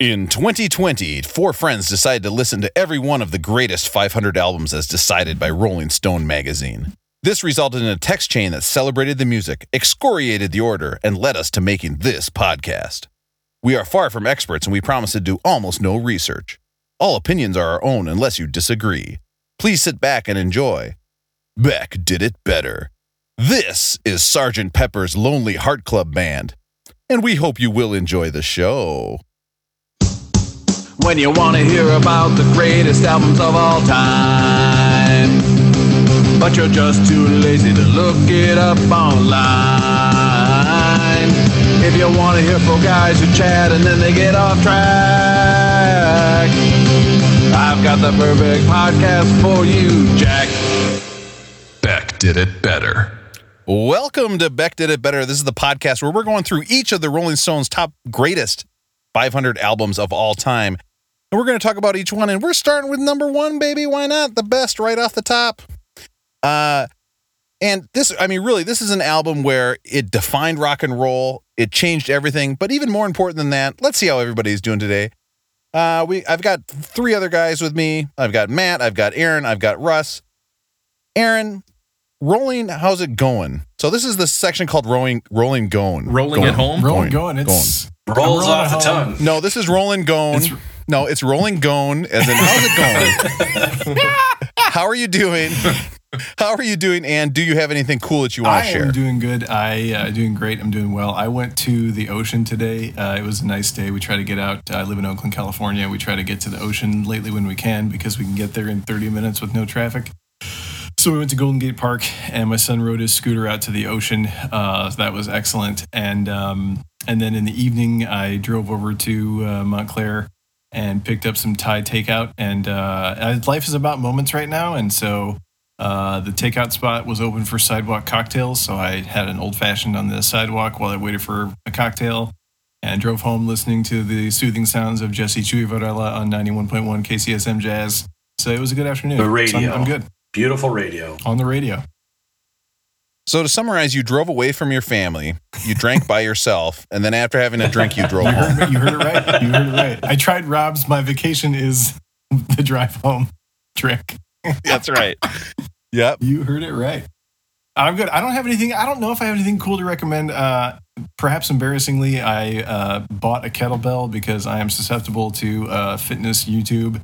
In 2020, four friends decided to listen to every one of the greatest 500 albums as decided by Rolling Stone magazine. This resulted in a text chain that celebrated the music, excoriated the order, and led us to making this podcast. We are far from experts and we promise to do almost no research. All opinions are our own unless you disagree. Please sit back and enjoy. Beck did it better. This is Sergeant Pepper's Lonely Heart Club Band, and we hope you will enjoy the show. When you want to hear about the greatest albums of all time. But you're just too lazy to look it up online. If you want to hear four guys who chat and then they get off track, I've got the perfect podcast for you, Jack. Beck did it better. Welcome to Beck Did It Better. This is the podcast where we're going through each of the Rolling Stones' top greatest 500 albums of all time. And we're going to talk about each one. And we're starting with number one, baby. Why not? The best right off the top. Uh, and this, I mean, really, this is an album where it defined rock and roll. It changed everything. But even more important than that, let's see how everybody's doing today. Uh, we, I've got three other guys with me. I've got Matt. I've got Aaron. I've got Russ. Aaron, rolling. How's it going? So this is the section called rolling, rolling, going, Rolling Going. at home? Rolling, going. It's Rolls off the home. tongue. No, this is rolling, going. It's- no, it's rolling, going. As in, how's it going? How are you doing? How are you doing? And do you have anything cool that you want to share? I'm doing good. I uh, doing great. I'm doing well. I went to the ocean today. Uh, it was a nice day. We try to get out. I live in Oakland, California. We try to get to the ocean lately when we can because we can get there in 30 minutes with no traffic. So we went to Golden Gate Park, and my son rode his scooter out to the ocean. Uh, so that was excellent. And um, and then in the evening, I drove over to uh, Montclair and picked up some Thai takeout. And uh, life is about moments right now, and so uh, the takeout spot was open for sidewalk cocktails, so I had an old fashioned on the sidewalk while I waited for a cocktail, and drove home listening to the soothing sounds of Jesse Chuy Varela on 91.1 KCSM Jazz. So it was a good afternoon. The So I'm- radio. I'm, good Beautiful radio. on the radio. So to summarize, you drove away from your family, you drank by yourself, and then after having a drink, you drove You home. heard, you heard it right. You heard it right. I tried Rob's. My vacation is the drive home trick. That's right. Yep. You heard it right. I'm good. I don't have anything. I don't know if I have anything cool to recommend. Uh, perhaps embarrassingly, I uh, bought a kettlebell because I am susceptible to uh, fitness YouTube.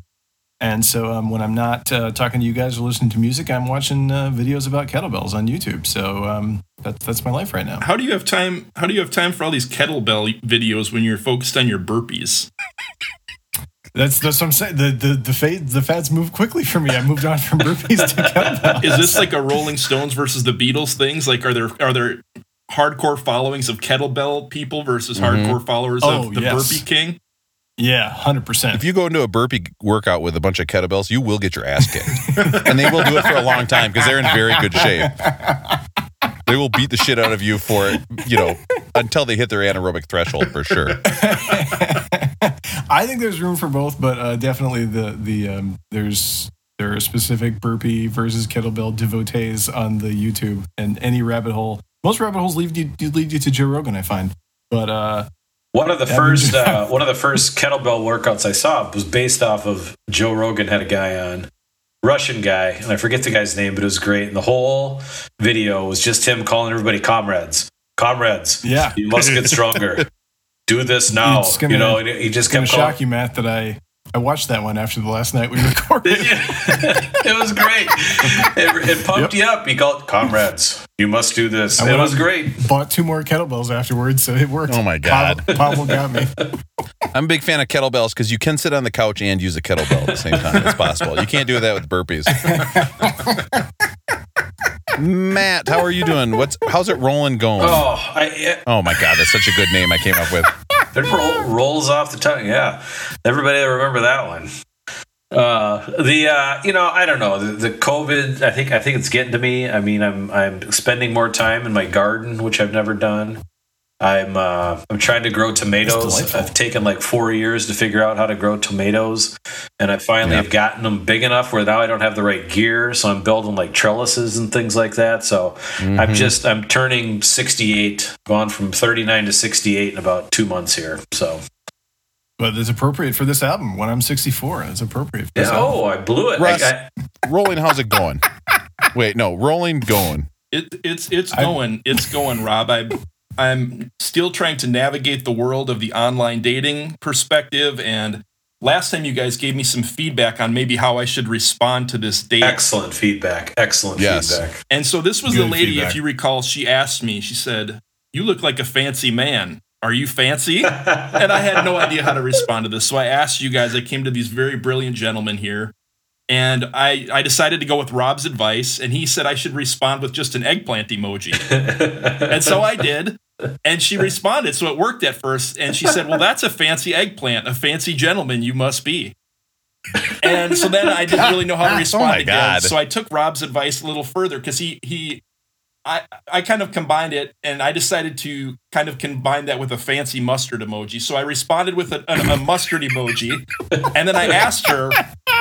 And so um, when I'm not uh, talking to you guys or listening to music, I'm watching uh, videos about kettlebells on YouTube. So um, that's that's my life right now. How do you have time? How do you have time for all these kettlebell videos when you're focused on your burpees? That's that's what I'm saying. The the the, fad, the fads move quickly for me. I moved on from burpees to kettlebells. Is this like a Rolling Stones versus the Beatles things? Like, are there are there hardcore followings of kettlebell people versus hardcore followers Oh, of the yes. Burpee King? Yeah, hundred percent. If you go into a burpee workout with a bunch of kettlebells, you will get your ass kicked. and they will do it for a long time because they're in very good shape. They will beat the shit out of you for, it, you know, until they hit their anaerobic threshold for sure. I think there's room for both, but uh, definitely the the um, there's there are specific burpee versus kettlebell devotees on the YouTube and any rabbit hole. Most rabbit holes lead you lead you to Joe Rogan, I find. But uh, One of the first uh, one of the first kettlebell workouts I saw was based off of Joe Rogan had a guy on Russian guy, and I forget the guy's name, but it was great. And the whole video was just him calling everybody comrades, comrades. yeah, You must get stronger. Do this now. It's gonna- you know, and he just kept calling. shock you, Matt, that I I watched that one after the last night we recorded. it was great. It, it pumped you up. You called comrades. You must do this. I It was great. Bought two more kettlebells afterwards, so it worked. Oh my God. Pavel, Pavel got me. I'm a big fan of kettlebells because you can sit on the couch and use a kettlebell at the same time. It's possible. You can't do that with burpees. Matt, how are you doing? What's how's it rolling going? Oh, I, Oh my god, that's such a good name I came up with. It roll, rolls off the tongue. Yeah, everybody remember that one. Uh, the uh, you know I don't know the, the COVID. I think I think it's getting to me. I mean I'm I'm spending more time in my garden, which I've never done. I'm uh, I'm trying to grow tomatoes. I've taken like four years to figure out how to grow tomatoes, and I finally Yep. have gotten them big enough where now I don't have the right gear, so I'm building like trellises and things like that. So I'm just I'm turning 68, gone from 39 to 68 in about two months here. So But it's appropriate for this album. When I'm 64, it's appropriate. For this Yeah, album. oh, I blew it. Russ. I, Rolling, how's it going? Wait, no, rolling, going. It, it's it's I- going. It's going, Rob. I I'm still trying to navigate the world of the online dating perspective. And last time you guys gave me some feedback on maybe how I should respond to this date. excellent feedback. Excellent Yes. feedback. And so this was the lady, feedback. if you recall, she asked me, she said, You look like a fancy man. Are you fancy? and I had no idea how to respond to this. So I asked you guys, I came to these very brilliant gentlemen here. And I, I decided to go with Rob's advice, and he said I should respond with just an eggplant emoji. and so I did. And she responded. So it worked at first. And she said, Well, that's a fancy eggplant, a fancy gentleman you must be. And so then I didn't really know how to oh respond Oh again. God. So I took Rob's advice a little further because he he I I kind of combined it and I decided to kind of combine that with a fancy mustard emoji. So I responded with a, a, a mustard emoji, and then I asked her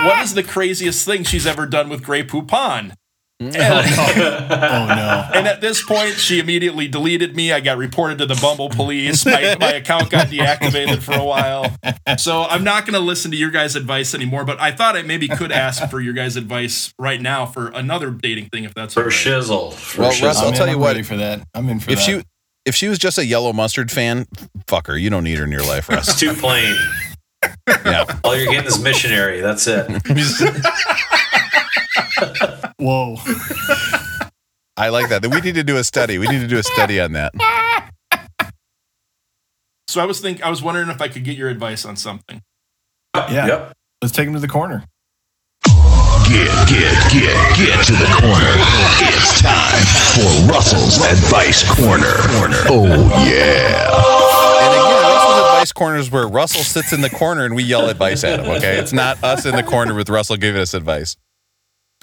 what is the craziest thing she's ever done with Grey Poupon. And, Oh no. and at this point, she immediately deleted me. I got reported to the Bumble police. My, my account got deactivated for a while. So I'm not going to listen to your guys' advice anymore. But I thought I maybe could ask for your guys' advice right now for another dating thing, if that's For all right. shizzle. For Well, shizzle. Russ, I'll I'm in, tell you I'm what, ready for that. I'm in for If that. she if she was just a yellow mustard fan, fuck her. You don't need her in your life, it's Russ. too plain. yeah. All you're getting is missionary. That's it. Whoa. I like that. We need to do a study. We need to do a study on that. So I was think I was wondering if I could get your advice on something. Yeah. Yep. Let's take him to the corner. Get, get, get, get to the corner. It's time for Russell's Advice Corner. Oh, yeah. And again, Russell's advice corner is where Russell sits in the corner and we yell advice at him. Okay, it's not us in the corner with Russell giving us advice.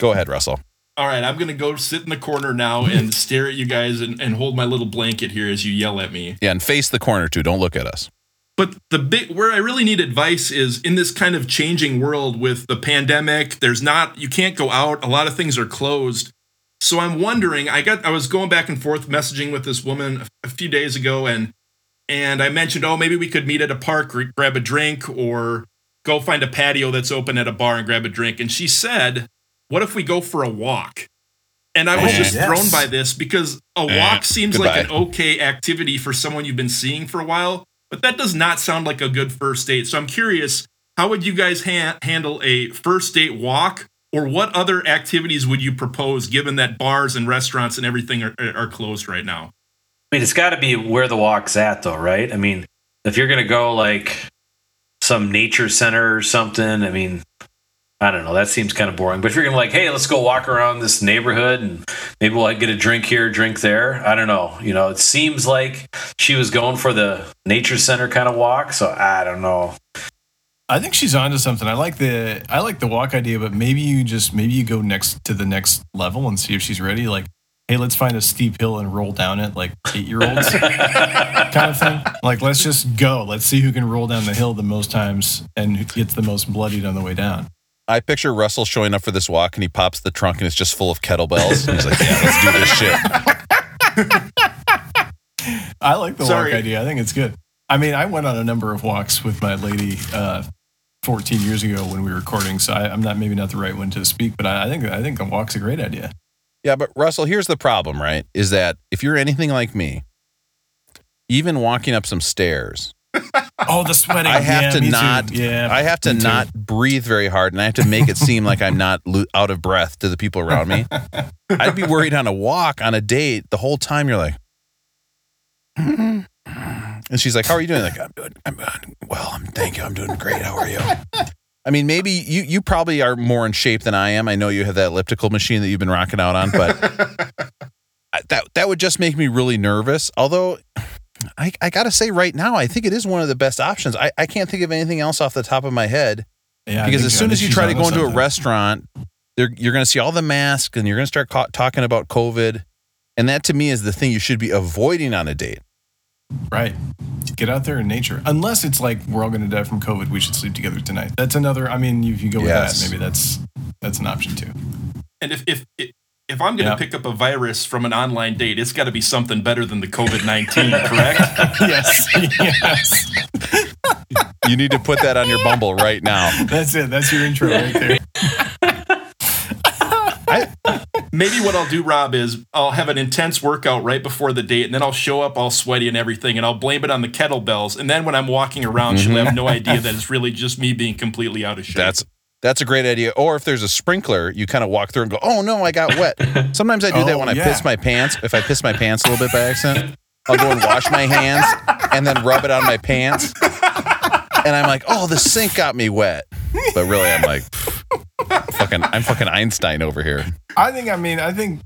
Go ahead, Russell. All right, I'm gonna go sit in the corner now and stare at you guys and, and hold my little blanket here as you yell at me. Yeah, and face the corner too. Don't look at us. But the big where I really need advice is in this kind of changing world with the pandemic. There's not you can't go out. A lot of things are closed. So I'm wondering. I got I was going back and forth messaging with this woman a, few days ago, and and I mentioned, oh, maybe we could meet at a park, gr- grab a drink, or go find a patio that's open at a bar and grab a drink. And she said, what if we go for a walk? And I was Eh. just Yes. thrown by this because a Eh. walk seems like an okay activity for someone you've been seeing for a while, but that does not sound like a good first date. So I'm curious, how would you guys ha- handle a first date walk, or what other activities would you propose given that bars and restaurants and everything are, are closed right now? I mean, it's got to be where the walk's at, though, right? I mean, if you're going to go like some nature center or something, I mean, I don't know. That seems kind of boring. But if you're going to like, hey, let's go walk around this neighborhood and maybe we'll get a drink here, drink there. I don't know. You know, it seems like she was going for the nature center kind of walk. So I don't know. I think she's onto something. I like the I like the walk idea, but maybe you just maybe you go next to the next level and see if she's ready. Like, hey, let's find a steep hill and roll down it like eight year olds kind of thing. Like, let's just go. Let's see who can roll down the hill the most times and who gets the most bloodied on the way down. I picture Russell showing up for this walk and he pops the trunk and it's just full of kettlebells. And he's like, "Yeah, let's do this shit." I like the Sorry. walk idea. I think it's good. I mean, I went on a number of walks with my lady uh, 14 years ago when we were recording, so I, I'm not maybe not the right one to speak, but I, I think I think a walk's a great idea. Yeah, but Russell, here's the problem, right? Is that if you're anything like me, even walking up some stairs, Oh, the sweating! I have Yeah, to me too. not. Yeah, I have to me too. not breathe very hard, and I have to make it seem like I'm not lo- out of breath to the people around me. I'd be worried on a walk on a date the whole time. You're like, and she's like, "How are you doing?" Like, I'm doing. I'm doing well. I'm thank you. I'm doing great. How are you? I mean, maybe you you probably are more in shape than I am. I know you have that elliptical machine that you've been rocking out on, but that that would just make me really nervous. Although I, I gotta say right now, I think it is one of the best options. I, I can't think of anything else off the top of my head Yeah, because as soon as you try to go into a something. restaurant, they're, you're going to see all the masks and you're going to start ca- talking about COVID. And that to me is the thing you should be avoiding on a date. right? Get out there in nature. Unless it's like we're all going to die from COVID, we should sleep together tonight. That's another. I mean, if you go with Yes. that, maybe that's that's an option too. And if if if I'm going to Yeah. pick up a virus from an online date, it's got to be something better than the COVID nineteen, correct? yes, yes. You need to put that on your Bumble right now. That's it. That's your intro right there. Maybe what I'll do, Rob, is I'll have an intense workout right before the date, and then I'll show up all sweaty and everything, and I'll blame it on the kettlebells. And then when I'm walking around, she'll mm-hmm. have no idea that it's really just me being completely out of shape. That's that's a great idea. Or if there's a sprinkler, you kind of walk through and go, "Oh no, I got wet." Sometimes I do that Oh, when I yeah. piss my pants. If I piss my pants a little bit by accident, I'll go and wash my hands and then rub it on my pants. And I'm like, "Oh, the sink got me wet." But really, I'm like, "Fucking, I'm fucking Einstein over here." I think. I mean, I think.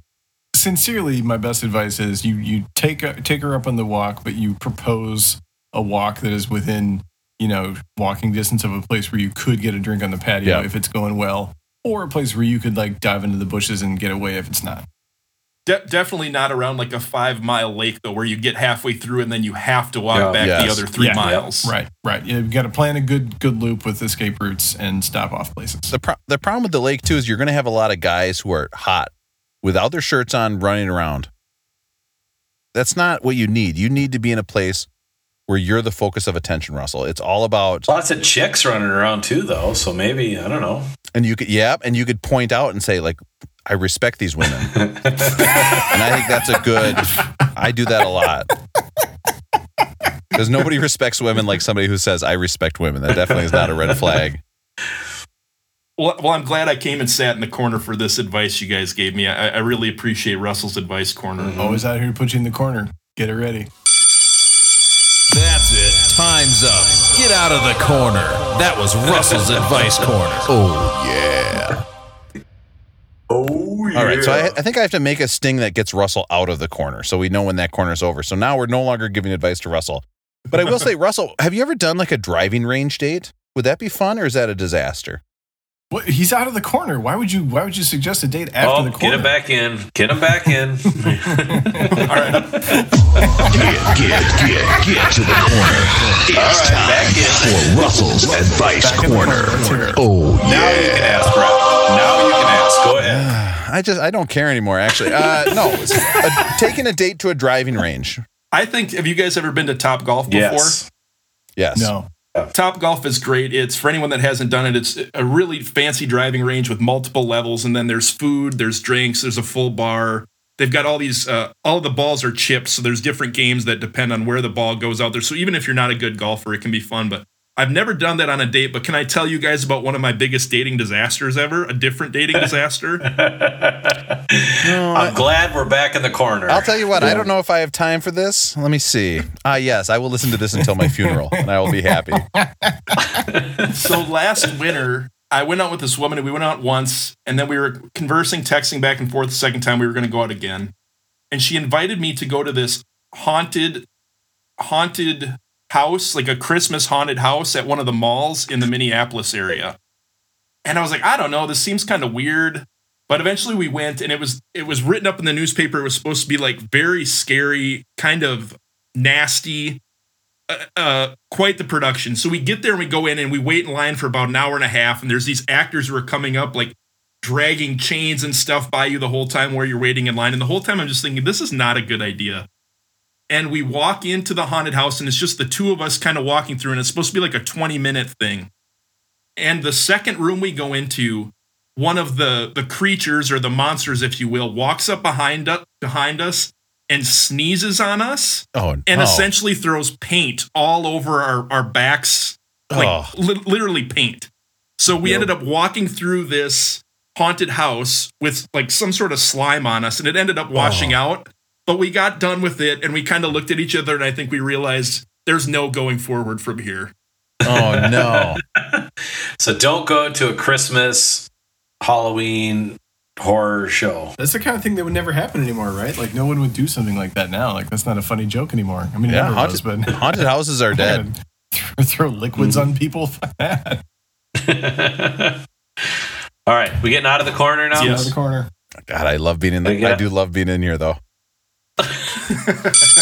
Sincerely, my best advice is you you take take her up on the walk, but you propose a walk that is within you know walking distance of a place where you could get a drink on the patio Yeah. if it's going well, or a place where you could like dive into the bushes and get away if it's not. De- definitely not around like a five mile lake though, where you get halfway through and then you have to walk Yeah. back the other three Yeah. miles. Right, right. You've got to plan a good good loop with escape routes and stop off places. The pro- the problem with the lake too is you're going to have a lot of guys who are hot without their shirts on running around. That's not what you need. You need to be in a place where you're the focus of attention, Russell. It's all about Lots of chicks running around too, though. So maybe I don't know. and you could yeah, and you could point out and say like I respect these women. and I think that's a good I do that a lot. Because nobody respects women like somebody who says I respect women. That definitely is not a red flag. Well, well, I'm glad I came and sat in the corner for this advice you guys gave me. I, I really appreciate Russell's advice corner. Always out here to put you in the corner. Get it ready. That's it. Time's up. Get out of the corner. That was Russell's advice corner. Oh, yeah. Oh yeah. All right, so I, I think I have to make a sting that gets Russell out of the corner, so we know when that corner is over. So now we're no longer giving advice to Russell. But I will say, Russell, have you ever done like a driving range date? Would that be fun, or is that a disaster? What? He's out of the corner. Why would you? Why would you suggest a date after oh, the corner? get him back in. Get him back in. Get, get, get, get to the corner. It's right, back time in. for Russell's advice corner. corner. Oh, now you can ask. Now you can ask. Go ahead. I just I don't care anymore. Actually, uh, no, a, taking a date to a driving range. I think. Have you guys ever been to Top Golf before? Yes. Yes. No. Top Golf is great. It's for anyone that hasn't done it. It's a really fancy driving range with multiple levels, and then there's food, there's drinks, there's a full bar. They've got all these. Uh, all the balls are chips, so there's different games that depend on where the ball goes out there. So even if you're not a good golfer, it can be fun. But I've never done that on a date. But can I tell you guys about one of my biggest dating disasters ever? A different dating disaster. I'm glad we're back in the corner. I'll tell you what. I don't know if I have time for this. Let me see. Ah, yes, I will listen to this until my funeral, and I will be happy. so last winter, I went out with this woman, and we went out once, and then we were conversing, texting back and forth. The second time, we were going to go out again, and she invited me to go to this haunted, haunted house, like a Christmas haunted house at one of the malls in the Minneapolis area. And I was like, I don't know, this seems kind of weird. But eventually we went, and it was it was written up in the newspaper. It was supposed to be like very scary, kind of nasty uh, uh, quite the production. So we get there and we go in and we wait in line for about an hour and a half. And there's these actors who are coming up, like dragging chains and stuff by you the whole time where you're waiting in line. And the whole time I'm just thinking, this is not a good idea. And we walk into the haunted house and it's just the two of us kind of walking through. And it's supposed to be like a 20 minute thing. And the second room we go into, one of the the creatures or the monsters, if you will, walks up behind us behind us and sneezes on us Oh, and essentially throws paint all over our, our backs, like Oh. li- literally paint. So we ended up walking through this haunted house with like some sort of slime on us, and it ended up washing out. But we got done with it, and we kind of looked at each other, and I think we realized there's no going forward from here. Oh no. So don't go to a Christmas, Halloween horror show. That's the kind of thing that would never happen anymore, right? Like no one would do something like that now. Like that's not a funny joke anymore. I mean, it Yeah, never haunted, was, but haunted houses are dead. throw, throw liquids mm-hmm. on people. Fuck that. All right, we getting out of the corner now. Out of the corner. God, I love being in the. Yeah. I do love being in here though. That's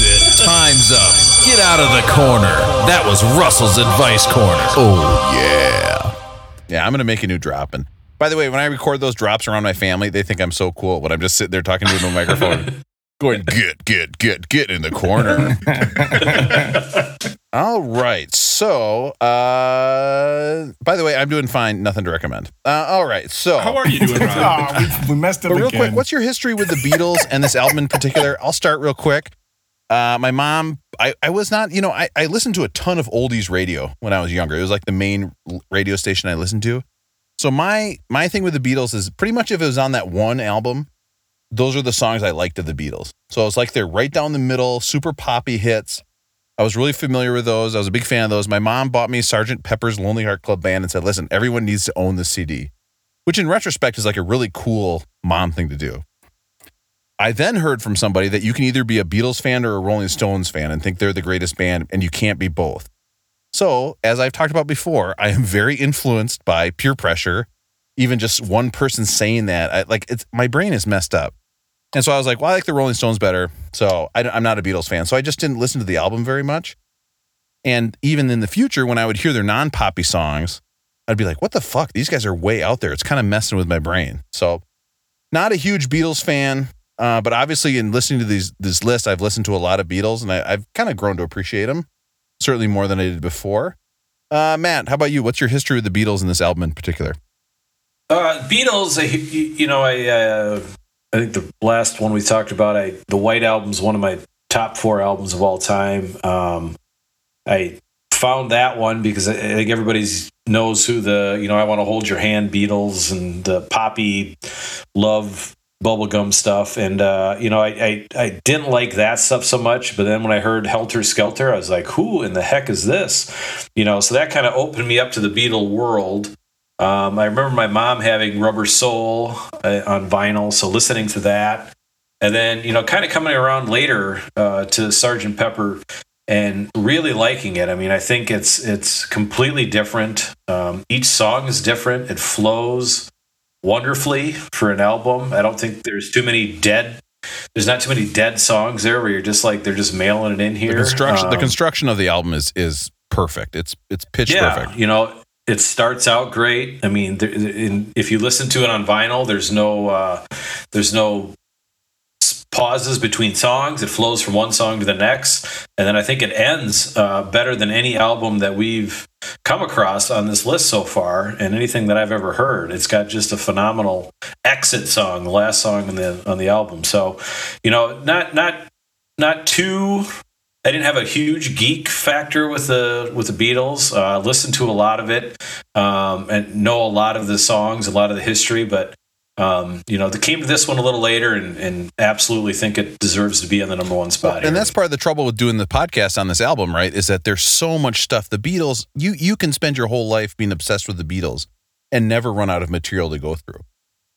it. Time's up. Get out of the corner. That was Russell's advice corner. Oh, yeah. Yeah, I'm gonna make a new drop. And by the way, when I record those drops around my family, they think I'm so cool when I'm just sitting there talking to a microphone, going, "Get, get, get, get in the corner." All right. So, uh, by the way, I'm doing fine. Nothing to recommend. Uh, all right. So, How are you doing, Rob? Oh, we, we messed up but real again. quick, what's your history with the Beatles and this album in particular? I'll start real quick. Uh, my mom, I, I was not, you know, I, I listened to a ton of oldies radio when I was younger. It was like the main radio station I listened to. So my my thing with the Beatles is pretty much if it was on that one album, those are the songs I liked of the Beatles. So it's like they're right down the middle, super poppy hits. I was really familiar with those. I was a big fan of those. My mom bought me Sergeant Pepper's Lonely Heart Club Band and said, "Listen, everyone needs to own the CD," which in retrospect is like a really cool mom thing to do. I then heard from somebody that you can either be a Beatles fan or a Rolling Stones fan and think they're the greatest band, and you can't be both. So, as I've talked about before, I am very influenced by peer pressure. Even just one person saying that, I, like it's my brain is messed up. And so I was like, well, I like the Rolling Stones better. So I, am not a Beatles fan. So I just didn't listen to the album very much. And even in the future, when I would hear their non poppy songs, I'd be like, what the fuck? These guys are way out there. It's kind of messing with my brain. So, not a huge Beatles fan. Uh, but obviously, in listening to these this list, I've listened to a lot of Beatles, and I, I've kind of grown to appreciate them, certainly more than I did before. Uh, Matt, how about you? What's your history with the Beatles and this album in particular? Uh, Beatles, you know, I uh, I think the last one we talked about, I the White Album's one of my top four albums of all time. Um, I found that one because I, think everybody's knows who the you know I want to hold your hand Beatles and the poppy love bubblegum stuff. And uh, you know I, I I didn't like that stuff so much but then when I heard Helter Skelter I was like who in the heck is this? You know so that kind of opened me up to the Beatle world um, I remember my mom having Rubber Soul uh, on vinyl, so listening to that, and then you know, kind of coming around later uh, to Sergeant Pepper and really liking it. I mean, I think it's it's completely different. Um, each song is different. It flows wonderfully for an album. I don't think there's too many dead. There's not too many dead songs there where you're just like they're just mailing it in here. The construction, the Um, construction of the album is is perfect. It's it's pitch yeah, perfect. You know, it starts out great. I mean, there, in, if you listen to it on vinyl, there's no uh, there's no pauses between songs. It flows from one song to the next, and then I think it ends uh, better than any album that we've come across on this list so far, and anything that I've ever heard. It's got just a phenomenal exit song, the last song on the on the album. So, you know, not not not too I didn't have a huge geek factor with the with the Beatles. Uh, listened to a lot of it um, and know a lot of the songs, a lot of the history, but um, you know, they came to this one a little later and, and absolutely think it deserves to be on the number one spot. here. And that's part of the trouble with doing the podcast on this album, right? Is that there's so much stuff. The Beatles, you you can spend your whole life being obsessed with the Beatles and never run out of material to go through.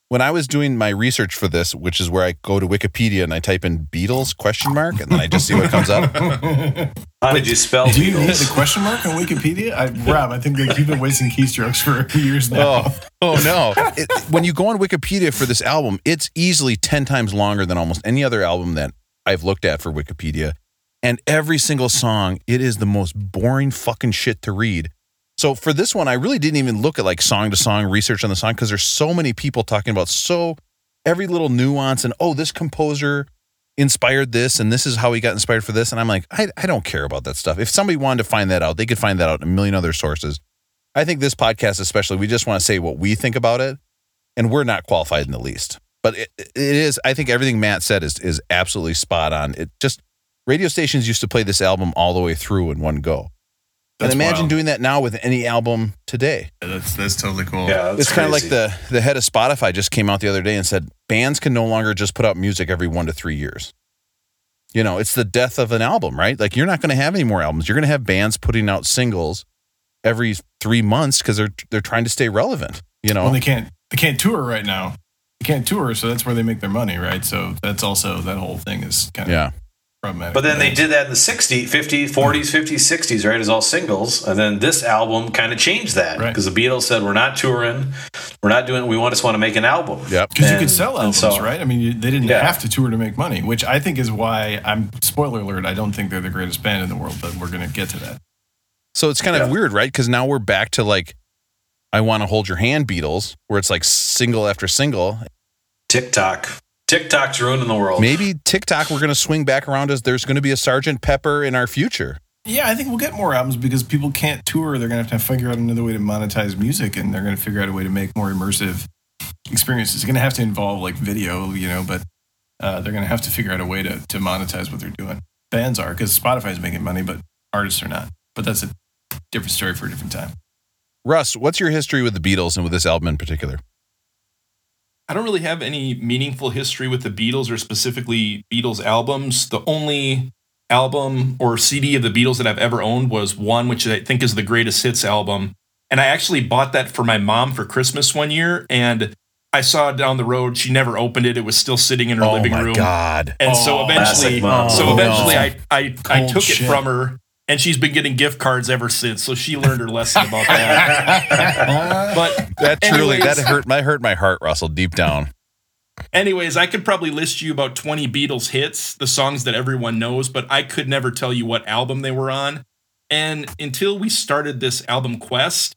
When I was doing my research for this, which is where I go to Wikipedia and I type in Beatles question mark and then I just see what comes up. How did you spell Do you need Beatles? the question mark on Wikipedia? I, Rob, I think they keep been wasting keystrokes for a few years now. Oh, oh no. It, when you go on Wikipedia for this album, it's easily 10 times longer than almost any other album that I've looked at for Wikipedia. And every single song, it is the most boring fucking shit to read. So for this one, I really didn't even look at like song to song research on the song because there's so many people talking about so every little nuance and oh, this composer inspired this and this is how he got inspired for this. And I'm like, I, I don't care about that stuff. If somebody wanted to find that out, they could find that out in a million other sources. I think this podcast, especially, we just want to say what we think about it, and we're not qualified in the least. But it, it is, I think everything Matt said is is absolutely spot on. It just radio stations used to play this album all the way through in one go. That's and imagine wild. doing that now with any album today. That's that's totally cool. Yeah, that's it's kind of like the the head of Spotify just came out the other day and said bands can no longer just put out music every one to three years. You know, it's the death of an album, right? Like you're not going to have any more albums. You're going to have bands putting out singles every three months because they're they're trying to stay relevant. You know, Well, they can't they can't tour right now. They can't tour, so that's where they make their money, right? So that's also that whole thing is kind of yeah. Problematic. But then they did that in the 60s, 50s, 40s, 50s, 60s, right? As all singles. And then this album kind of changed that Right. because the Beatles said, we're not touring. We're not doing, we want just want to make an album. Yep. because you And- could sell and albums, so- right? I mean, you, they didn't Yeah. have to tour to make money, which I think is why I'm spoiler alert. I don't think they're the greatest band in the world, but we're gonna get to that. So it's kind of weird, right? Because now we're back to like, I want to hold your hand, Beatles, where it's like single after single. TikTok. TikTok's ruining the world. Maybe TikTok, we're going to swing back around as there's going to be a Sergeant Pepper in our future. Yeah, I think we'll get more albums because people can't tour. They're going to have to figure out another way to monetize music, and they're going to figure out a way to make more immersive experiences. It's going to have to involve like video, you know, but uh, they're going to have to figure out a way to, to monetize what they're doing. Bands are because Spotify's making money, but artists are not. But that's a different story for a different time. Russ, what's your history with the Beatles and with this album in particular? I don't really have any meaningful history with the Beatles or specifically Beatles albums. The only album or CD of the Beatles that I've ever owned was one, which I think is the greatest hits album. And I actually bought that for my mom for Christmas one year. And I saw it down the road. She never opened it. It was still sitting in her living room. oh living my room. god! And so Oh, eventually, so Oh, eventually, no. I I, I took shit. it from her, and she's been getting gift cards ever since. So she learned her lesson about that. but That truly Anyways. that hurt. That hurt my heart, Russell, deep down. Anyways, I could probably list you about 20 Beatles hits, the songs that everyone knows, but I could never tell you what album they were on. And until we started this album quest,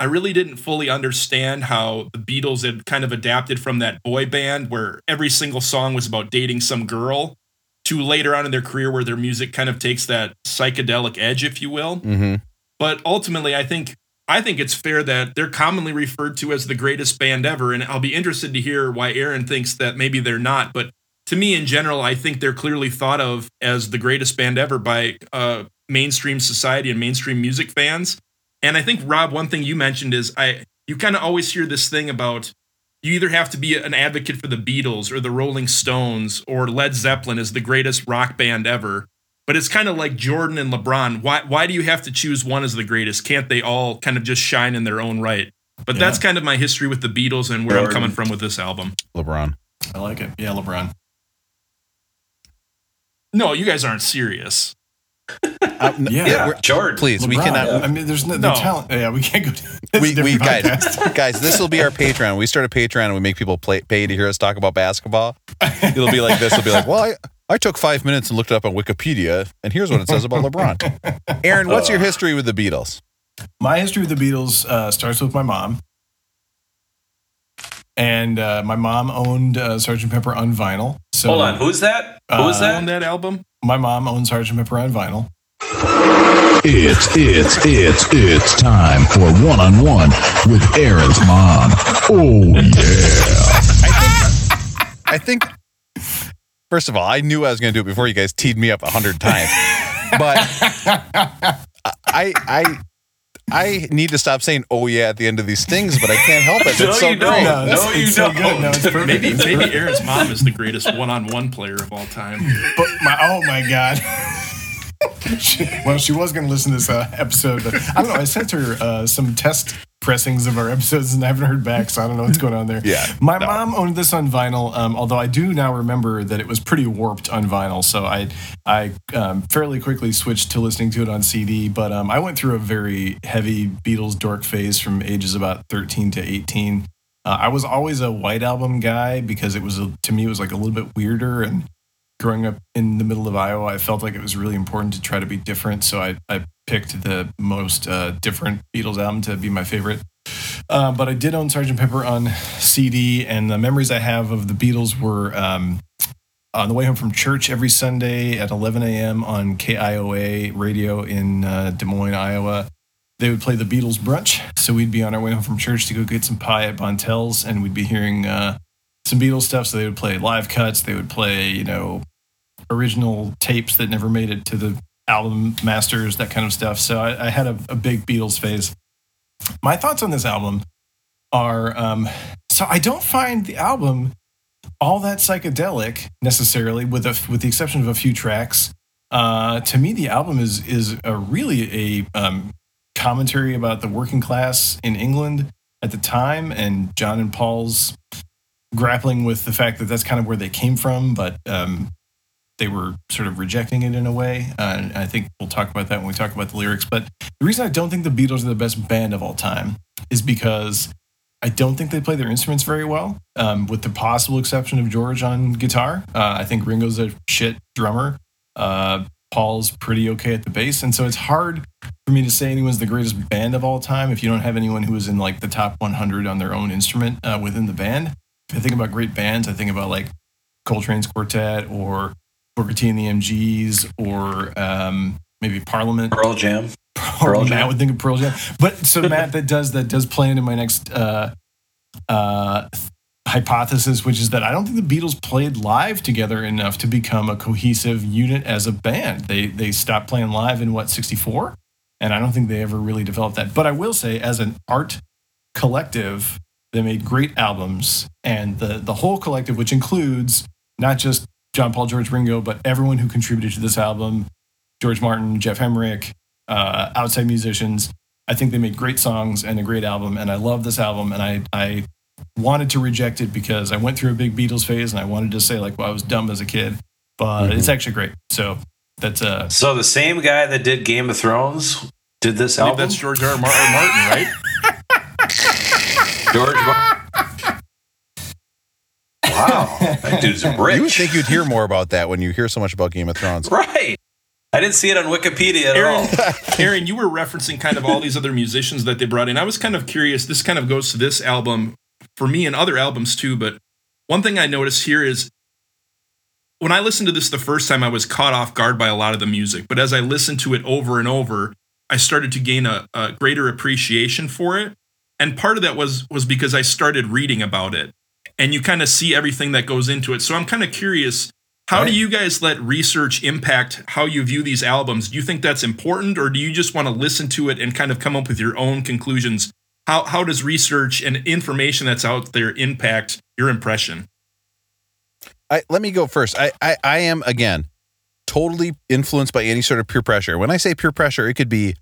I really didn't fully understand how the Beatles had kind of adapted from that boy band where every single song was about dating some girl to later on in their career where their music kind of takes that psychedelic edge, if you will. Mm-hmm. But ultimately, I think I think it's fair that they're commonly referred to as the greatest band ever, and I'll be interested to hear why Aaron thinks that maybe they're not. But to me, in general, I think they're clearly thought of as the greatest band ever by uh, mainstream society and mainstream music fans. And I think Rob, one thing you mentioned is I you kind of always hear this thing about you either have to be an advocate for the Beatles or the Rolling Stones or Led Zeppelin as the greatest rock band ever. But it's kind of like Jordan and LeBron. Why why do you have to choose one as the greatest? Can't they all kind of just shine in their own right? But that's kind of my history with the Beatles and where I'm coming from with this album. LeBron. I like it. Yeah, LeBron. No, you guys aren't serious. Uh, n- Yeah. we're- Jordan. please, we LeBron. cannot. I mean, there's no, No. the talent. Yeah, we can't go. To, a We, we different guys, guys, this will be our Patreon. We start a Patreon and we make people play, pay to hear us talk about basketball. It'll be like this. It'll be like, well, I, I took five minutes and looked it up on Wikipedia, and here's what it says about LeBron. Aaron, what's your history with the Beatles? My history with the Beatles uh, starts with my mom. And uh, my mom owned uh, Sgt. Pepper on vinyl. So Hold on. Who's that? Who's Uh, On that? that album? My mom owns Sgt. Pepper on vinyl. It's, it's, it's, it's time for one on one with Aaron's mom. Oh, yeah. I think, first of all, I knew I was going to do it before you guys teed me up a hundred times. But I, I, I need to stop saying "oh yeah" at the end of these things, but I can't help it. No, It's so you don't. great. No, No, you so don't. good. No, it's perfect. Maybe It's maybe perfect. Aaron's mom is the greatest one-on-one player of all time. But my oh my god. She- well, she was going to listen to this uh, episode, but I don't know. I sent her uh, some test pressings of our episodes, and I haven't heard back, so I don't know what's going on there. Yeah, my no. mom owned this on vinyl, um, although I do now remember that it was pretty warped on vinyl. So I I um, fairly quickly switched to listening to it on CD. But um, I went through a very heavy Beatles dork phase from ages about 13 to 18. Uh, I was always a White Album guy because it was a, to me it was like a little bit weirder and growing up in the middle of Iowa, I felt like it was really important to try to be different. So I, I picked the most uh, different Beatles album to be my favorite. Uh, but I did own Sgt. Pepper on CD, and the memories I have of the Beatles were um, on the way home from church every Sunday at 11 a.m. on KIOA radio in uh, Des Moines, Iowa. They would play the Beatles brunch. So we'd be on our way home from church to go get some pie at Bontel's, and we'd be hearing uh, some Beatles stuff. So they would play live cuts. They would play, you know, original tapes that never made it to the album masters, that kind of stuff. So I, I had a, a big Beatles phase. My thoughts on this album are um, so I don't find the album all that psychedelic necessarily, with a, with the exception of a few tracks. Uh, to me, the album is is a really a um, commentary about the working class in England at the time, and John and Paul's grappling with the fact that that's kind of where they came from, but um, they were sort of rejecting it in a way. Uh, and I think we'll talk about that when we talk about the lyrics. But the reason I don't think the Beatles are the best band of all time is because I don't think they play their instruments very well, um, with the possible exception of George on guitar. Uh, I think Ringo's a shit drummer. Uh, Paul's pretty okay at the bass. And so it's hard for me to say anyone's the greatest band of all time if you don't have anyone who is in like the top 100 on their own instrument uh, within the band. If I think about great bands, I think about like Coltrane's Quartet or Booker T and the MGs or um, maybe Parliament. Pearl Jam. Pearl Matt Jam. would think of Pearl Jam. But so Matt, that does that does play into my next uh, uh, hypothesis, which is that I don't think the Beatles played live together enough to become a cohesive unit as a band. They they stopped playing live in what sixty four, and I don't think they ever really developed that. But I will say, as an art collective, they made great albums, and the the whole collective, which includes not just John Paul, George Ringo, but everyone who contributed to this album, George Martin, Geoff Emerick, uh, outside musicians. I think they made great songs and a great album, and I love this album. And I I wanted to reject it because I went through a big Beatles phase, and I wanted to say like, well, I was dumb as a kid, but Mm-hmm. it's actually great. So that's uh So the same guy that did Game of Thrones did this album. that's George R. R. Martin, right? George. Mar- wow, that dude's rich. You would think you'd hear more about that when you hear so much about Game of Thrones. right. I didn't see it on Wikipedia at Aaron, all. Aaron, you were referencing kind of all these other musicians that they brought in. I was kind of curious. This kind of goes to this album for me and other albums too. But one thing I noticed here is when I listened to this the first time, I was caught off guard by a lot of the music. But as I listened to it over and over, I started to gain a, a greater appreciation for it. And part of that was was because I started reading about it, and you kind of see everything that goes into it. So I'm kind of curious. How do you guys let research impact how you view these albums? Do you think that's important, or do you just want to listen to it and kind of come up with your own conclusions? How how does research and information that's out there impact your impression? I, let me go first. I, I, I am again totally influenced by any sort of peer pressure. When I say peer pressure, it could be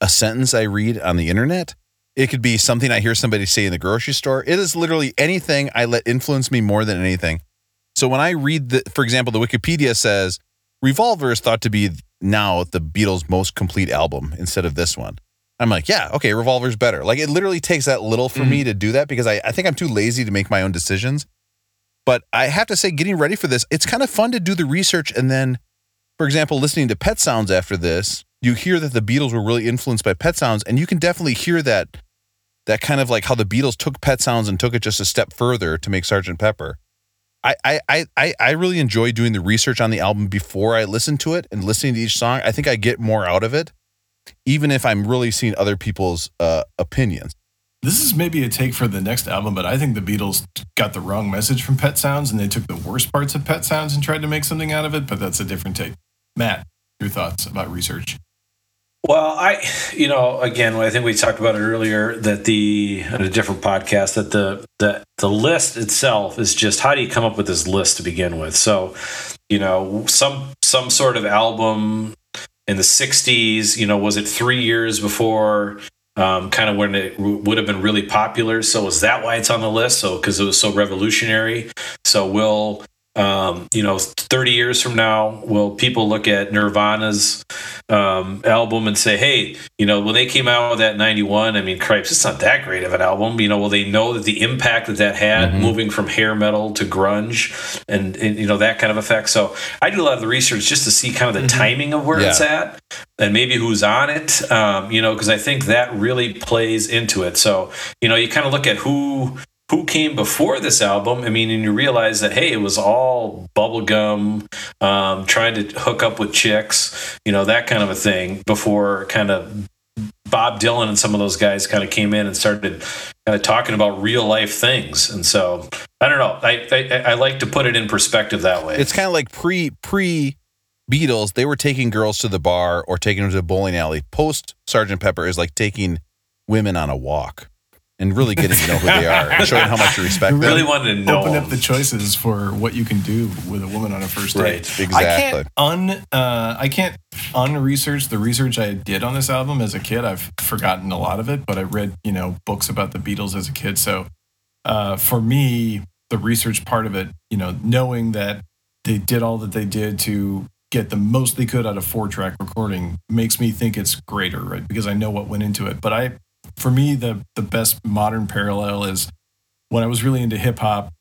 a sentence I read on the internet. It could be something I hear somebody say in the grocery store. It is literally anything I let influence me more than anything. So when I read the, for example, the Wikipedia says Revolver is thought to be now the Beatles' most complete album instead of this one. I'm like, yeah, okay, Revolver's better. Like it literally takes that little for me mm. to do that because I, I think I'm too lazy to make my own decisions. But I have to say, getting ready for this, it's kind of fun to do the research and then, for example, listening to Pet Sounds after this, you hear that the Beatles were really influenced by Pet Sounds, and you can definitely hear that that kind of like how the Beatles took Pet Sounds and took it just a step further to make Sgt. Pepper. I, I, I- I, I really enjoy doing the research on the album before I listen to it and listening to each song. I think I get more out of it, even if I'm really seeing other people's uh, opinions. This is maybe a take for the next album, but I think the Beatles got the wrong message from Pet Sounds and they took the worst parts of Pet Sounds and tried to make something out of it, but that's a different take. Matt, your thoughts about research? Well, I, you know, again, I think we talked about it earlier that the in a different podcast that the the the list itself is just how do you come up with this list to begin with? So, you know, some some sort of album in the '60s, you know, was it three years before? Um, kind of when it w- would have been really popular. So is that why it's on the list? So because it was so revolutionary. So will um, you know, 30 years from now, will people look at Nirvana's um, album and say, hey, you know, when they came out with that 91, I mean, cripes, it's not that great of an album. You know, will they know that the impact that that had moving from hair metal to grunge and, and, you know, that kind of effect? So I do a lot of the research just to see kind of the timing of where it's at and maybe who's on it, um, you know, because I think that really plays into it. So, you know, you kind of look at who who came before this album. I mean, and you realize that hey, it was all bubblegum, um, trying to hook up with chicks, you know, that kind of a thing before kind of Bob Dylan and some of those guys kind of came in and started kind of talking about real life things. And so I don't know. I I, I like to put it in perspective that way. It's kind of like pre pre Beatles. They were taking girls to the bar or taking them to the bowling alley. Post Sergeant Pepper is like taking women on a walk and really getting to know who they are, and showing how much you respect I them. really wanted to know. Open up the choices for what you can do with a woman on a first date. Right, I can't un uh, I can't unresearch the research I did on this album as a kid. I've forgotten a lot of it, but I read you know books about the Beatles as a kid. So uh, for me, the research part of it, you know, knowing that they did all that they did to get the most they could out of four track recording makes me think it's greater, right? Because I know what went into it. But I, for me, the the best modern parallel is when I was really into hip hop.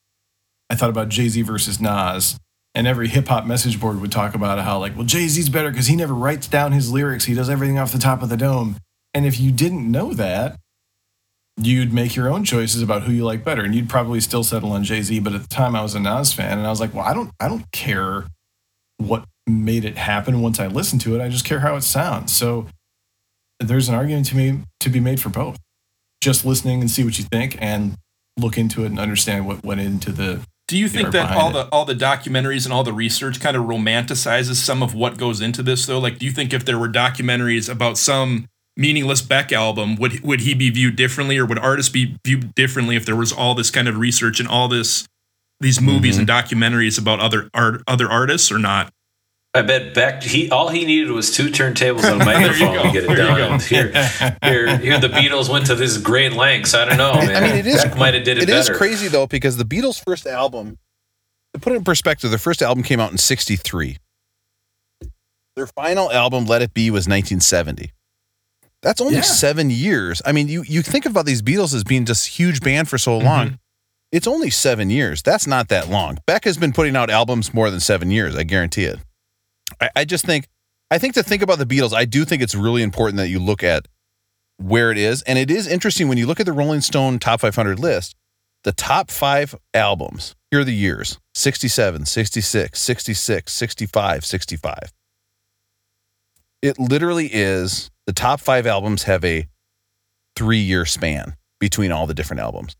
I thought about Jay Z versus Nas, and every hip hop message board would talk about how like, well, Jay Z's better because he never writes down his lyrics. He does everything off the top of the dome. And if you didn't know that, you'd make your own choices about who you like better, and you'd probably still settle on Jay Z. But at the time, I was a Nas fan, and I was like, well, I don't, I don't care what made it happen once I listen to it. I just care how it sounds. So there's an argument to me to be made for both. Just listening and see what you think, and look into it and understand what went into the. Do you think that all it. the all the documentaries and all the research kind of romanticizes some of what goes into this though? Like do you think if there were documentaries about some meaningless Beck album, would would he be viewed differently or would artists be viewed differently if there was all this kind of research and all this these movies and mm-hmm. documentaries about other art other artists or not? I bet Beck. He all he needed was two turntables and a microphone go. to get it There done. Here, here, here, the Beatles went to this great lengths. I don't know, man. I mean, it is Beck might have did it, It is better. crazy though because the Beatles' first album, to put it in perspective, their first album came out in '63. Their final album, "Let It Be," was 1970. That's only Yeah. seven years. I mean, you you think about these Beatles as being just huge band for so long. It's only seven years. That's not that long. Beck has been putting out albums more than seven years. I guarantee it. I, I just think, I think to think about the Beatles, I do think it's really important that you look at where it is, and it is interesting when you look at the Rolling Stone Top 500 list. The top five albums, here are the years 67, 66, 66, 65, 65. It literally is the top five albums have a three year span between all the different albums.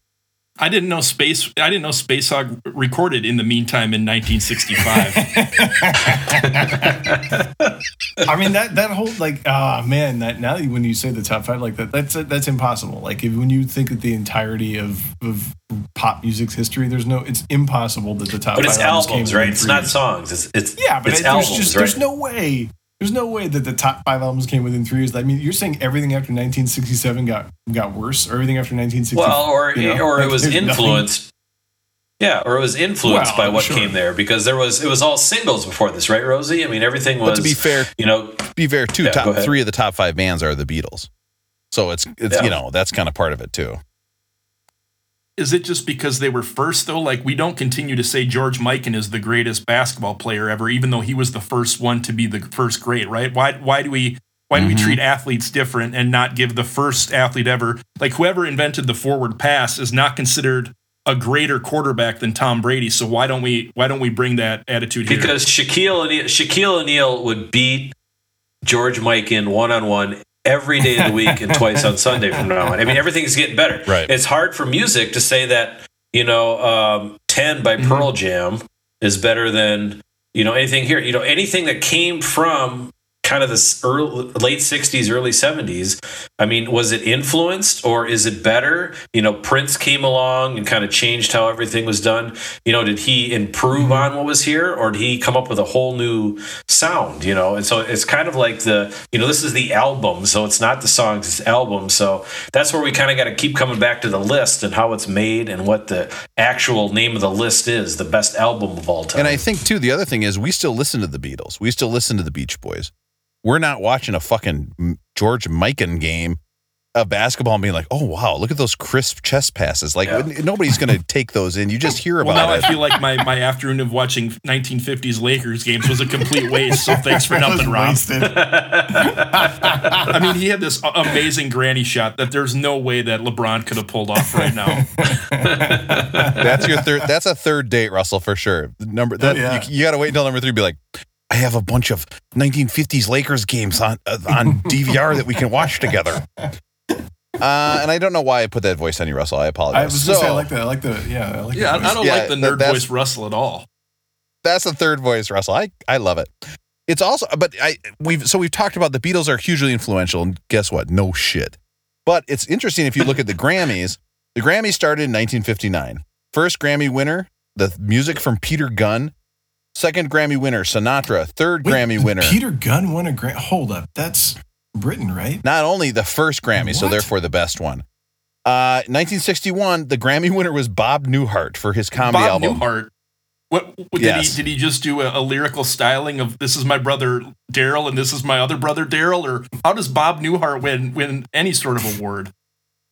I didn't know Space I didn't know Spacehog recorded in the meantime in 1965. I mean that that whole like ah man that now when you say the top five like that that's that's impossible. Like if, when you think of the entirety of of pop music's history, there's no it's impossible that the top. But it's five albums came albums, right? It's not songs. It's it's Yeah, but it's it, there's albums, just right? there's no way. There's no way that the top five albums came within three years. I mean, you're saying everything after 1967 got got worse, or everything after 1967. well, or you know, or like, it was there's nothing- influenced. Yeah, or it was influenced Well, by what sure. came there because there was it was all singles before this, right, Rosie? I mean, everything was. But to be fair, you know, be fair, two Yeah, top three of the top five bands are the Beatles. So it's it's Yeah. you know that's kind of part of it too. Is it just because they were first though? Like we don't continue to say George Mikan is the greatest basketball player ever, even though he was the first one to be the first great, right? Why why do we why do we Mhm. treat athletes different and not give the first athlete ever like whoever invented the forward pass is not considered a greater quarterback than Tom Brady. So why don't we why don't we bring that attitude here? because Shaquille O'Neal, Shaquille O'Neal would beat George Mikan one on one every day of the week and twice on Sunday from now on. I mean, everything's getting better. Right. It's hard for music to say that you know um, ten by Mhm. Pearl Jam is better than you know anything here. You know anything that came from kind of this early, late 60s early 70s i mean was it influenced or is it better you know prince came along and kind of changed how everything was done you know did he improve Mm-hmm. on what was here or did he come up with a whole new sound you know and so it's kind of like the you know this is the album so it's not the songs it's album so that's where we kind of got to keep coming back to the list and how it's made and what the actual name of the list is the best album of all time And I think too, the other thing is we still listen to the Beatles. We still listen to the Beach Boys. We're not watching a fucking George Mikan game of basketball and being like, "Oh wow, look at those crisp chest passes!" Like Yeah. nobody's going to take those in. You just hear well, about now I feel like my, my afternoon of watching 1950s Lakers games was a complete waste. So thanks for nothing, Rob. I mean, he had this amazing granny shot that there's no way that LeBron could have pulled off right now. That's your third. That's a third date, Russell, for sure. Number that yeah. you, you got to wait until number three. to Be like, I have a bunch of 1950s Lakers games on uh, on DVR that we can watch together. Uh, and I don't know why I put that voice on you, Russell. I apologize. I was gonna say I like the I like the yeah I like Yeah, the I, I don't Yeah, like the nerd that's- voice Russell at all. that's the third voice, Russell. I I love it. It's also, but I we've so we've talked about the Beatles are hugely influential, and guess what? No shit. But it's interesting if you look at the Grammys. The Grammys started in 1959. First Grammy winner, the music from Peter Gunn. Second Grammy winner, Sinatra. Third Wait, Grammy winner. Peter Gunn won a Grammy. Hold up, that's Britain, right? Not only the first Grammy, so therefore the best one. Uh, 1961, the Grammy winner was Bob Newhart for his comedy album. Bob album. Newhart. What, what did Yes. he did he just do a, a lyrical styling of this is my brother Daryl and this is my other brother Daryl or how does Bob Newhart win win any sort of award?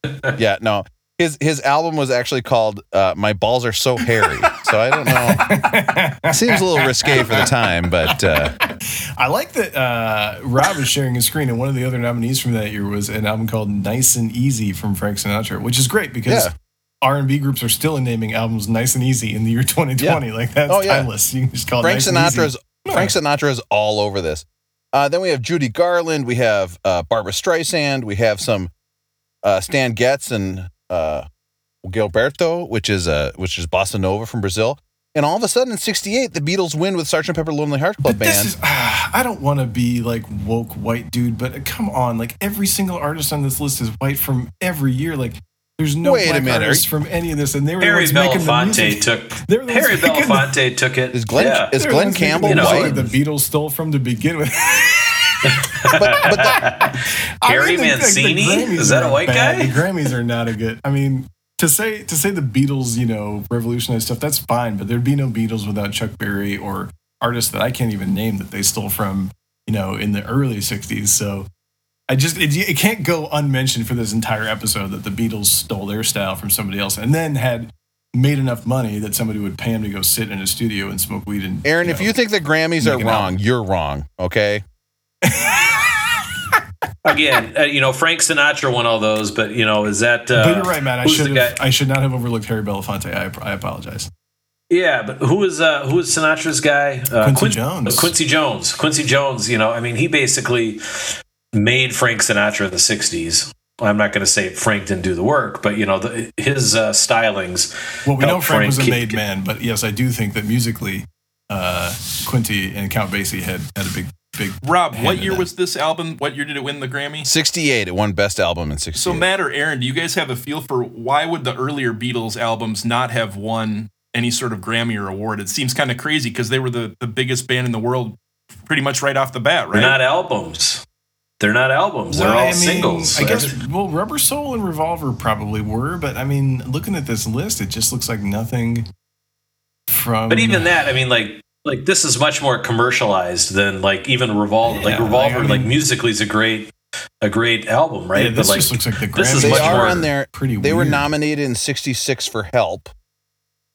Yeah, no. His his album was actually called uh, "My Balls Are So Hairy," so I don't know. Seems a little risque for the time, but uh, I like that uh, Rob is sharing his screen, and one of the other nominees from that year was an album called "Nice and Easy" from Frank Sinatra, which is great because Yeah. R and B groups are still naming albums "Nice and Easy" in the year 2020. Like that's Oh, yeah. timeless. You can just call it Frank nice easy. Sinatra's Frank Sinatra is all over this. Uh, then we have Judy Garland. We have uh, Barbra Streisand. We have some uh, Stan Getz and uh, Gilberto, which is uh, which is bossa nova from Brazil. And all of a sudden, in '68, the Beatles win with Sgt. Pepper Lonely Hearts Club But this Band. is, ah, I don't want to be like woke white dude, but come on, like every single artist on this list is white from every year. Like, there's no Wait a black minute, artists from any of this, and they were the Harry ones making the Belafonte music. took the ones Harry making the- Belafonte took it. Is Glenn- yeah. is Glenn ones making Campbell You know, white? The Beatles stole from to begin with. but, but that, Gary I mean, the- the Mancini? Is that a white bad. guy? The Grammys are not a good. I mean, to say to say the Beatles, you know, revolutionized stuff, that's fine. But there'd be no Beatles without Chuck Berry or artists that I can't even name that they stole from, you know, in the early '60s. So I just it, it can't go unmentioned for this entire episode that the Beatles stole their style from somebody else and then had made enough money that somebody would pay him to go sit in a studio and smoke weed and Aaron, you if you think the Grammys are wrong, you're wrong. Okay. Again, uh, you know, Frank Sinatra won all those, but you know, is that? Uh, but you're right, man. I should have. I should not have overlooked Harry Belafonte. I, I apologize. Yeah, but who is uh, who is Sinatra's guy? Uh, Quincy Quin- Jones. Quincy Jones. Quincy Jones. You know, I mean, he basically made Frank Sinatra in the '60s. I'm not going to say Frank didn't do the work, but you know, the, his uh, stylings. Well, we know helped Frank was a made man, but yes, I do think that musically, uh, Quincy and Count Basie had had a big, big. Rob, what year that. was this album? What year did it win the Grammy? 68. It won Best Album in 68. So Matt or Aaron, do you guys have a feel for why would the earlier Beatles albums not have won any sort of Grammy or award? It seems kind of crazy because they were the, the biggest band in the world pretty much right off the bat, right? They're not albums. They're not albums. They're all I mean, singles. I guess. Well, Rubber Soul and Revolver probably were, but I mean, looking at this list, it just looks like nothing from. But even that, I mean, like, like this is much more commercialized than like even Revolver. like Yeah, Revolver, I mean- like musically is a great, a great album, right? Yeah, this but like, just looks like the this is Grammys they much are more on there. pretty. They were nominated in 66 for Help,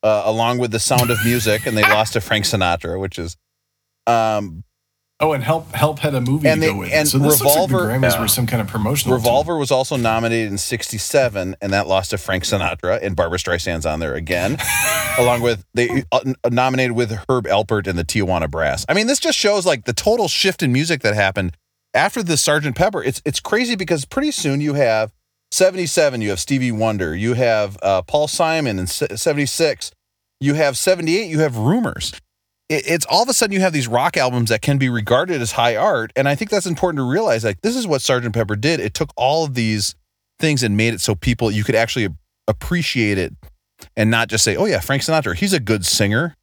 uh, along with The Sound of Music, and they lost to Frank Sinatra, which is. Um, Oh, and Help Help had a movie And to they- go with and it. So this looks Revolver- like the Grammys Yeah. were some kind of promotional. tool. Revolver was also nominated in 67, and that lost to Frank Sinatra, and Barbra Streisand's on there again, along with they uh, nominated with Herb Alpert and the Tijuana Brass. I mean, this just shows like the total shift in music that happened after the Sergeant Pepper. It's it's crazy because pretty soon you have 77, you have Stevie Wonder, you have uh, Paul Simon in 76, you have 78, you have Rumors. It, it's all of a sudden you have these rock albums that can be regarded as high art, and I think that's important to realize. Like this is what Sergeant Pepper did. It took all of these things and made it so people you could actually appreciate it and not just say, "Oh yeah, Frank Sinatra, he's a good singer."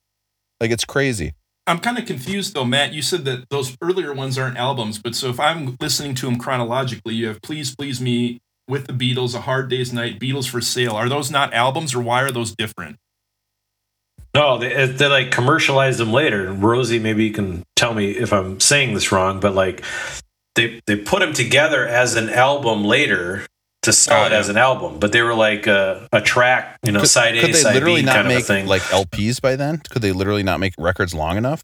Like it's crazy. I'm kind of confused though, Matt. You said that those earlier ones aren't albums, but so if I'm listening to them chronologically, you have Please Please Me with the Beatles, A Hard Day's Night, Beatles for Sale. Are those not albums or why are those different? No, they, uh, they like commercialized them later. Rosie, maybe you can tell me if I'm saying this wrong, but like they they put them together as an album later to sell Oh, it yeah. as an album, but they were like a, a track, you know, Could, side A, could they side literally B not kind of a make thing. like LPs by then? Could they literally not make records long enough?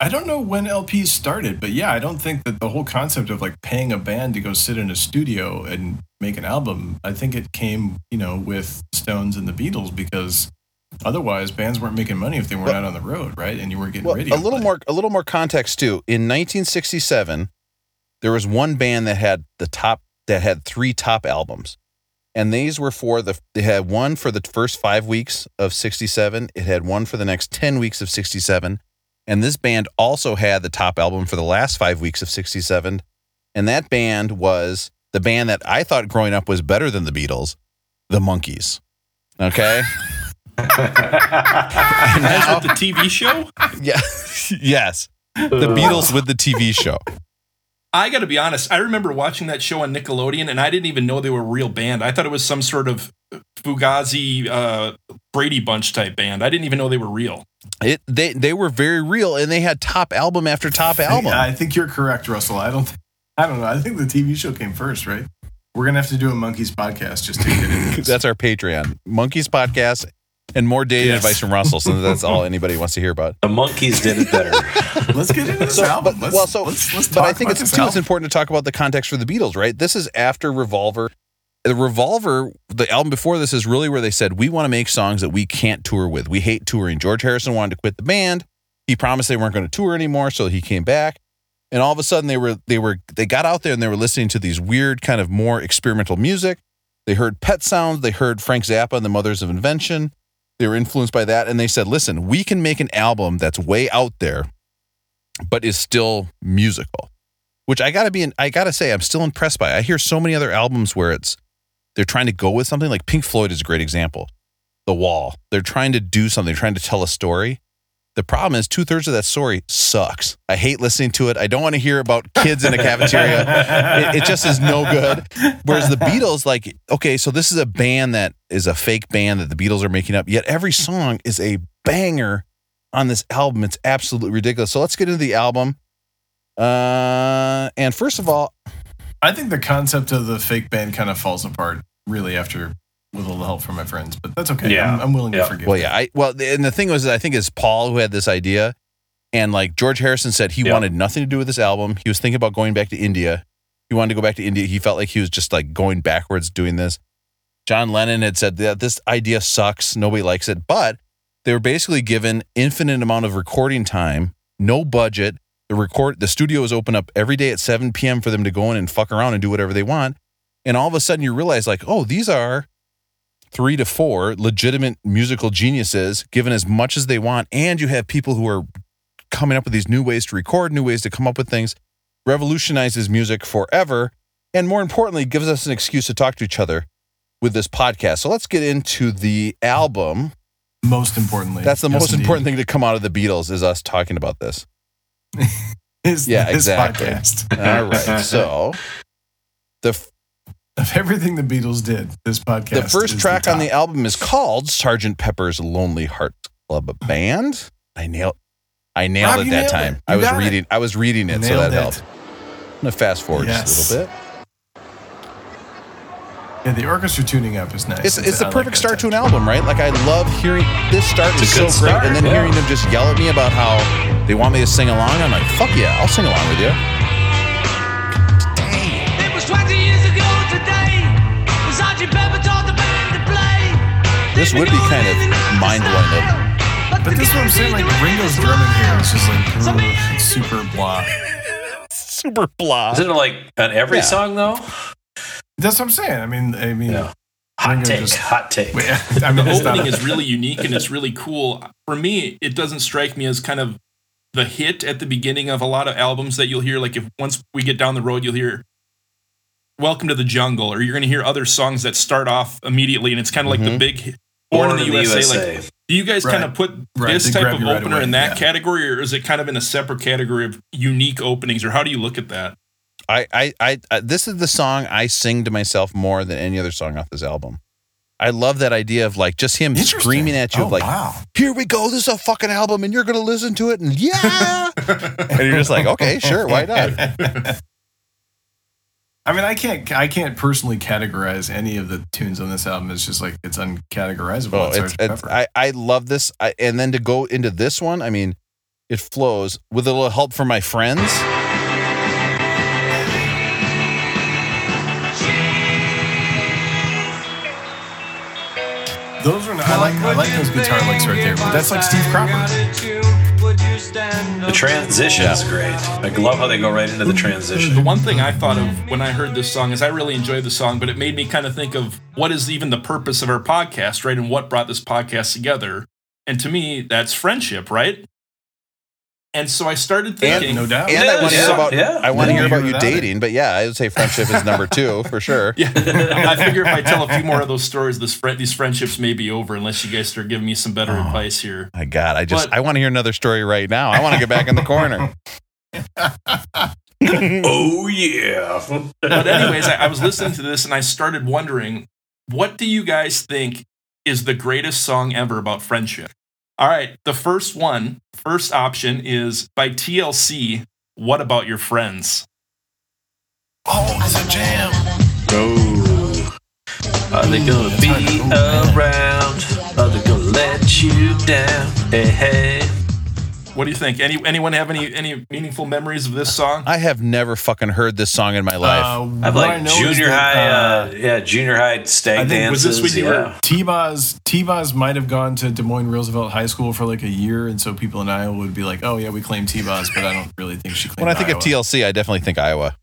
I don't know when LPs started, but yeah, I don't think that the whole concept of like paying a band to go sit in a studio and make an album, I think it came, you know, with Stones and the Beatles because otherwise bands weren't making money if they weren't Well- out on the road, right? And you weren't getting Well, radio. a little play. more a little more context too. In 1967, there was one band that had the top that had three top albums. And these were for the they had one for the first 5 weeks of 67, it had one for the next 10 weeks of 67, and this band also had the top album for the last 5 weeks of 67. And that band was the band that I thought growing up was better than the Beatles, the Monkees. Okay? As with the TV show? yeah. yes. The Beatles with the TV show. I got to be honest. I remember watching that show on Nickelodeon, and I didn't even know they were a real band. I thought it was some sort of Fugazi uh, Brady Bunch type band. I didn't even know they were real. It they they were very real and they had top album after top album. I think you're correct, Russell. I don't. I don't know. I think the TV show came first, right? We're gonna have to do a Monkees podcast just to get into this. That's our Patreon. Monkees podcast and more dating Yes. advice from Russell. So that's all anybody wants to hear about. the Monkees did it better. Let's get into this So, album. but, Let's, well, so let's, let's but I think about it's this too. It's important to talk about the context for the Beatles, right? This is after Revolver. The Revolver, the album before this is really where they said we want to make songs that we can't tour with. We hate touring. George Harrison wanted to quit the band, He promised they weren't going to tour anymore, so he came back. And all of a sudden they were they were they got out there and they were listening to these weird kind of more experimental music. They heard pet sounds, they heard Frank Zappa and the Mothers of Invention. They were influenced by that and they said, "Listen, we can make an album that's way out there but is still musical." Which I got to be in, I got to say I'm still impressed by. I hear so many other albums where it's they're trying to go with something like Pink Floyd is a great example. The Wall. They're trying to do something, trying to tell a story. The problem is two thirds of that story sucks. I hate listening to it. I don't want to hear about kids in a cafeteria. it, it just is no good. Whereas the Beatles, like, okay, so this is a band that is a fake band that the Beatles are making up, yet every song is a banger on this album. It's absolutely ridiculous. So let's get into the album. Uh, and first of all, I think the concept of the fake band kind of falls apart really after with a little help from my friends, but that's okay. Yeah. I'm, I'm willing Yeah. to forgive. Well, yeah, I well, and the thing was, I think it's Paul who had this idea, and like George Harrison said, he Yeah. wanted nothing to do with this album. He was thinking about going back to India. He wanted to go back to India. He felt like he was just like going backwards doing this. John Lennon had said that this idea sucks. Nobody likes it, but they were basically given infinite amount of recording time, no budget. The record, the studio was open up every day at 7 p.m. for them to go in and fuck around and do whatever they want. And all of a sudden, you realize like, oh, these are three to four legitimate musical geniuses given as much as they want and you have people who are coming up with these new ways to record new ways to come up with things revolutionizes music forever and more importantly gives us an excuse to talk to each other with this podcast. So let's get into the album. Most importantly, that's the yes, most indeed, important thing to come out of the beatles is us talking about this. Is Yeah, this exactly. podcast. all right so the of everything the Beatles did, this podcast. the first is track on the album is called Sergeant Pepper's Lonely Hearts Club Band. I nailed I nailed Rob, it that nailed time. it. I was got it. reading I was reading it, so that it. helped. I'm gonna fast forward just a little bit. Yeah, the orchestra tuning up is nice. It's it's the I like perfect that start to an album, right? Like I love hearing this start It's is a so good great, and then yeah. hearing them just yell at me about how they want me to sing along. I'm like, fuck yeah, I'll sing along with you. It was 20 years ago This would be kind of mind-blowing, But this is what I'm saying. Like Ringo's drumming here is just like ugh, super blah. Super blah. Isn't it like on every Yeah. song though? That's what I'm saying. I mean, I mean, Yeah. Hot Ringo take. just- hot take. wait, I mean, the opening a- is really unique and it's really cool. For me, it doesn't strike me as kind of the hit at the beginning of a lot of albums that you'll hear. Like if once we get down the road, you'll hear "Welcome to the Jungle," or you're going to hear other songs that start off immediately, and it's kind of like the Mhm. big hit. Born, in the, USA. Like, do you guys kind of put Right, this they type of you right opener away, in that yeah. category, or is it kind of in a separate category of unique openings, or how do you look at that? I, I, I, I, this is the song I sing to myself more than any other song off this album. I love that idea of like just him screaming at you Oh, of like, wow. here we go, this is a fucking album, and you're gonna listen to it, and yeah, and you're just like, okay, sure, why not? I mean, I can't, I can't personally categorize any of the tunes on this album. It's just like it's uncategorizable. Oh, It's it's, Sgt. it's Pepper. I, I love this, I, and then to go into this one, I mean, it flows with a little help from my friends. those are. Not, I like, I like those guitar licks right there. But that's like Steve Cropper. The transition is great. I love how they go right into the transition. The one thing I thought of when I heard this song is I really enjoyed the song, but it made me kind of think of what is even the purpose of our podcast, right? And what brought this podcast together. And to me, that's friendship, right? And so I started thinking, no doubt. And I Yeah, want to yeah, hear about, yeah. I want to hear about you without it. dating, but yeah, I would say friendship is number two for sure. yeah, I figure if I tell a few more of those stories, this fri these friendships may be over unless you guys start giving me some better Oh. advice here. My God, I just But- I want to hear another story right now. I want to get back in the corner. Oh yeah. But anyways, I, I was listening to this and I started wondering, what do you guys think is the greatest song ever about friendship? All right, the first one, first option is by TLC. What about your friends? Oh, it's a jam. Oh. Uh, Are they gonna be around? Are they gonna let you down? Hey, hey. What do you think? Any anyone have any any meaningful memories of this song? I have never fucking heard this song in my life. Uh, I've what I like know is junior that, high, uh, uh, yeah, junior high stag I think- was dances. this when you were- yeah. T-Boz T-Boz might have gone to Des Moines Roosevelt High School for like a year, and so people in Iowa would be like, "Oh yeah, we claim T-Boz," but I don't really think she claimed. when I think Iowa. of TLC, I definitely think Iowa.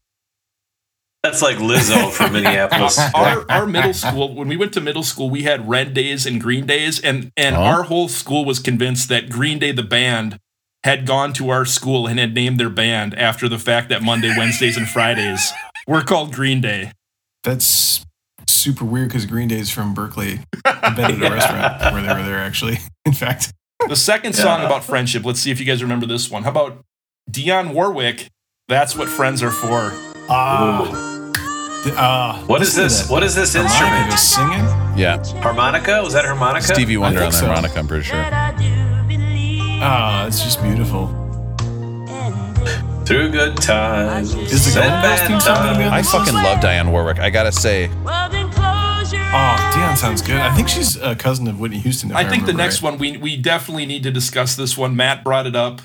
That's like Lizzo from Minneapolis. our our middle school when we went to middle school we had red days and green days and and Oh. our whole school was convinced that green day the band had gone to our school and had named their band after the fact that monday wednesdays and fridays were called green day that's super weird because Green Day is from Berkeley. I've been at a restaurant where they were there actually. In fact, the second song about friendship let's see if you guys remember this one how about dionne warwick that's what friends are for ah, uh, What is this? What is this instrument? Is singing? Yeah, Harmonica? Was that harmonica? Stevie Wonder on the so. harmonica. I'm pretty sure. Ah, it's just beautiful. Through good times. Is the and Golden Girls bad theme gonna be on I this? fucking love Diane Warwick. I gotta say, Oh, Dionne sounds good. I think she's a cousin of Whitney Houston. If I, i think the remember next right. one we we definitely need to discuss this one matt brought it up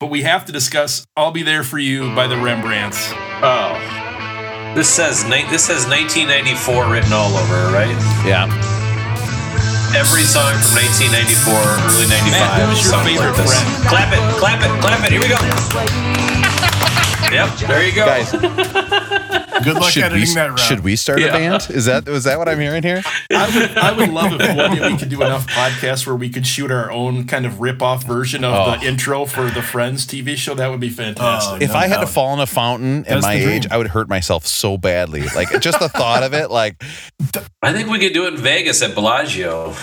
but we have to discuss i'll be there for you by the rembrandts Oh. This says ni- this says 1994 written all over, right? yeah, Every song from 1994, early 95. Matt, who was your favorite like friend? Clap it, clap it, clap it. Here we go. Yep, there you go. guys, Good luck should editing we that round. should we start Yeah. a band? Is that was that what I'm hearing here? I would, I would love if one day we could do enough podcasts where we could shoot our own kind of rip-off version of Oh. the intro for the Friends TV show. That would be fantastic. Oh, if no I had to fall in a fountain at That's my age, I would hurt myself so badly. Like just the thought of it, like I think we could do it in Vegas at Bellagio.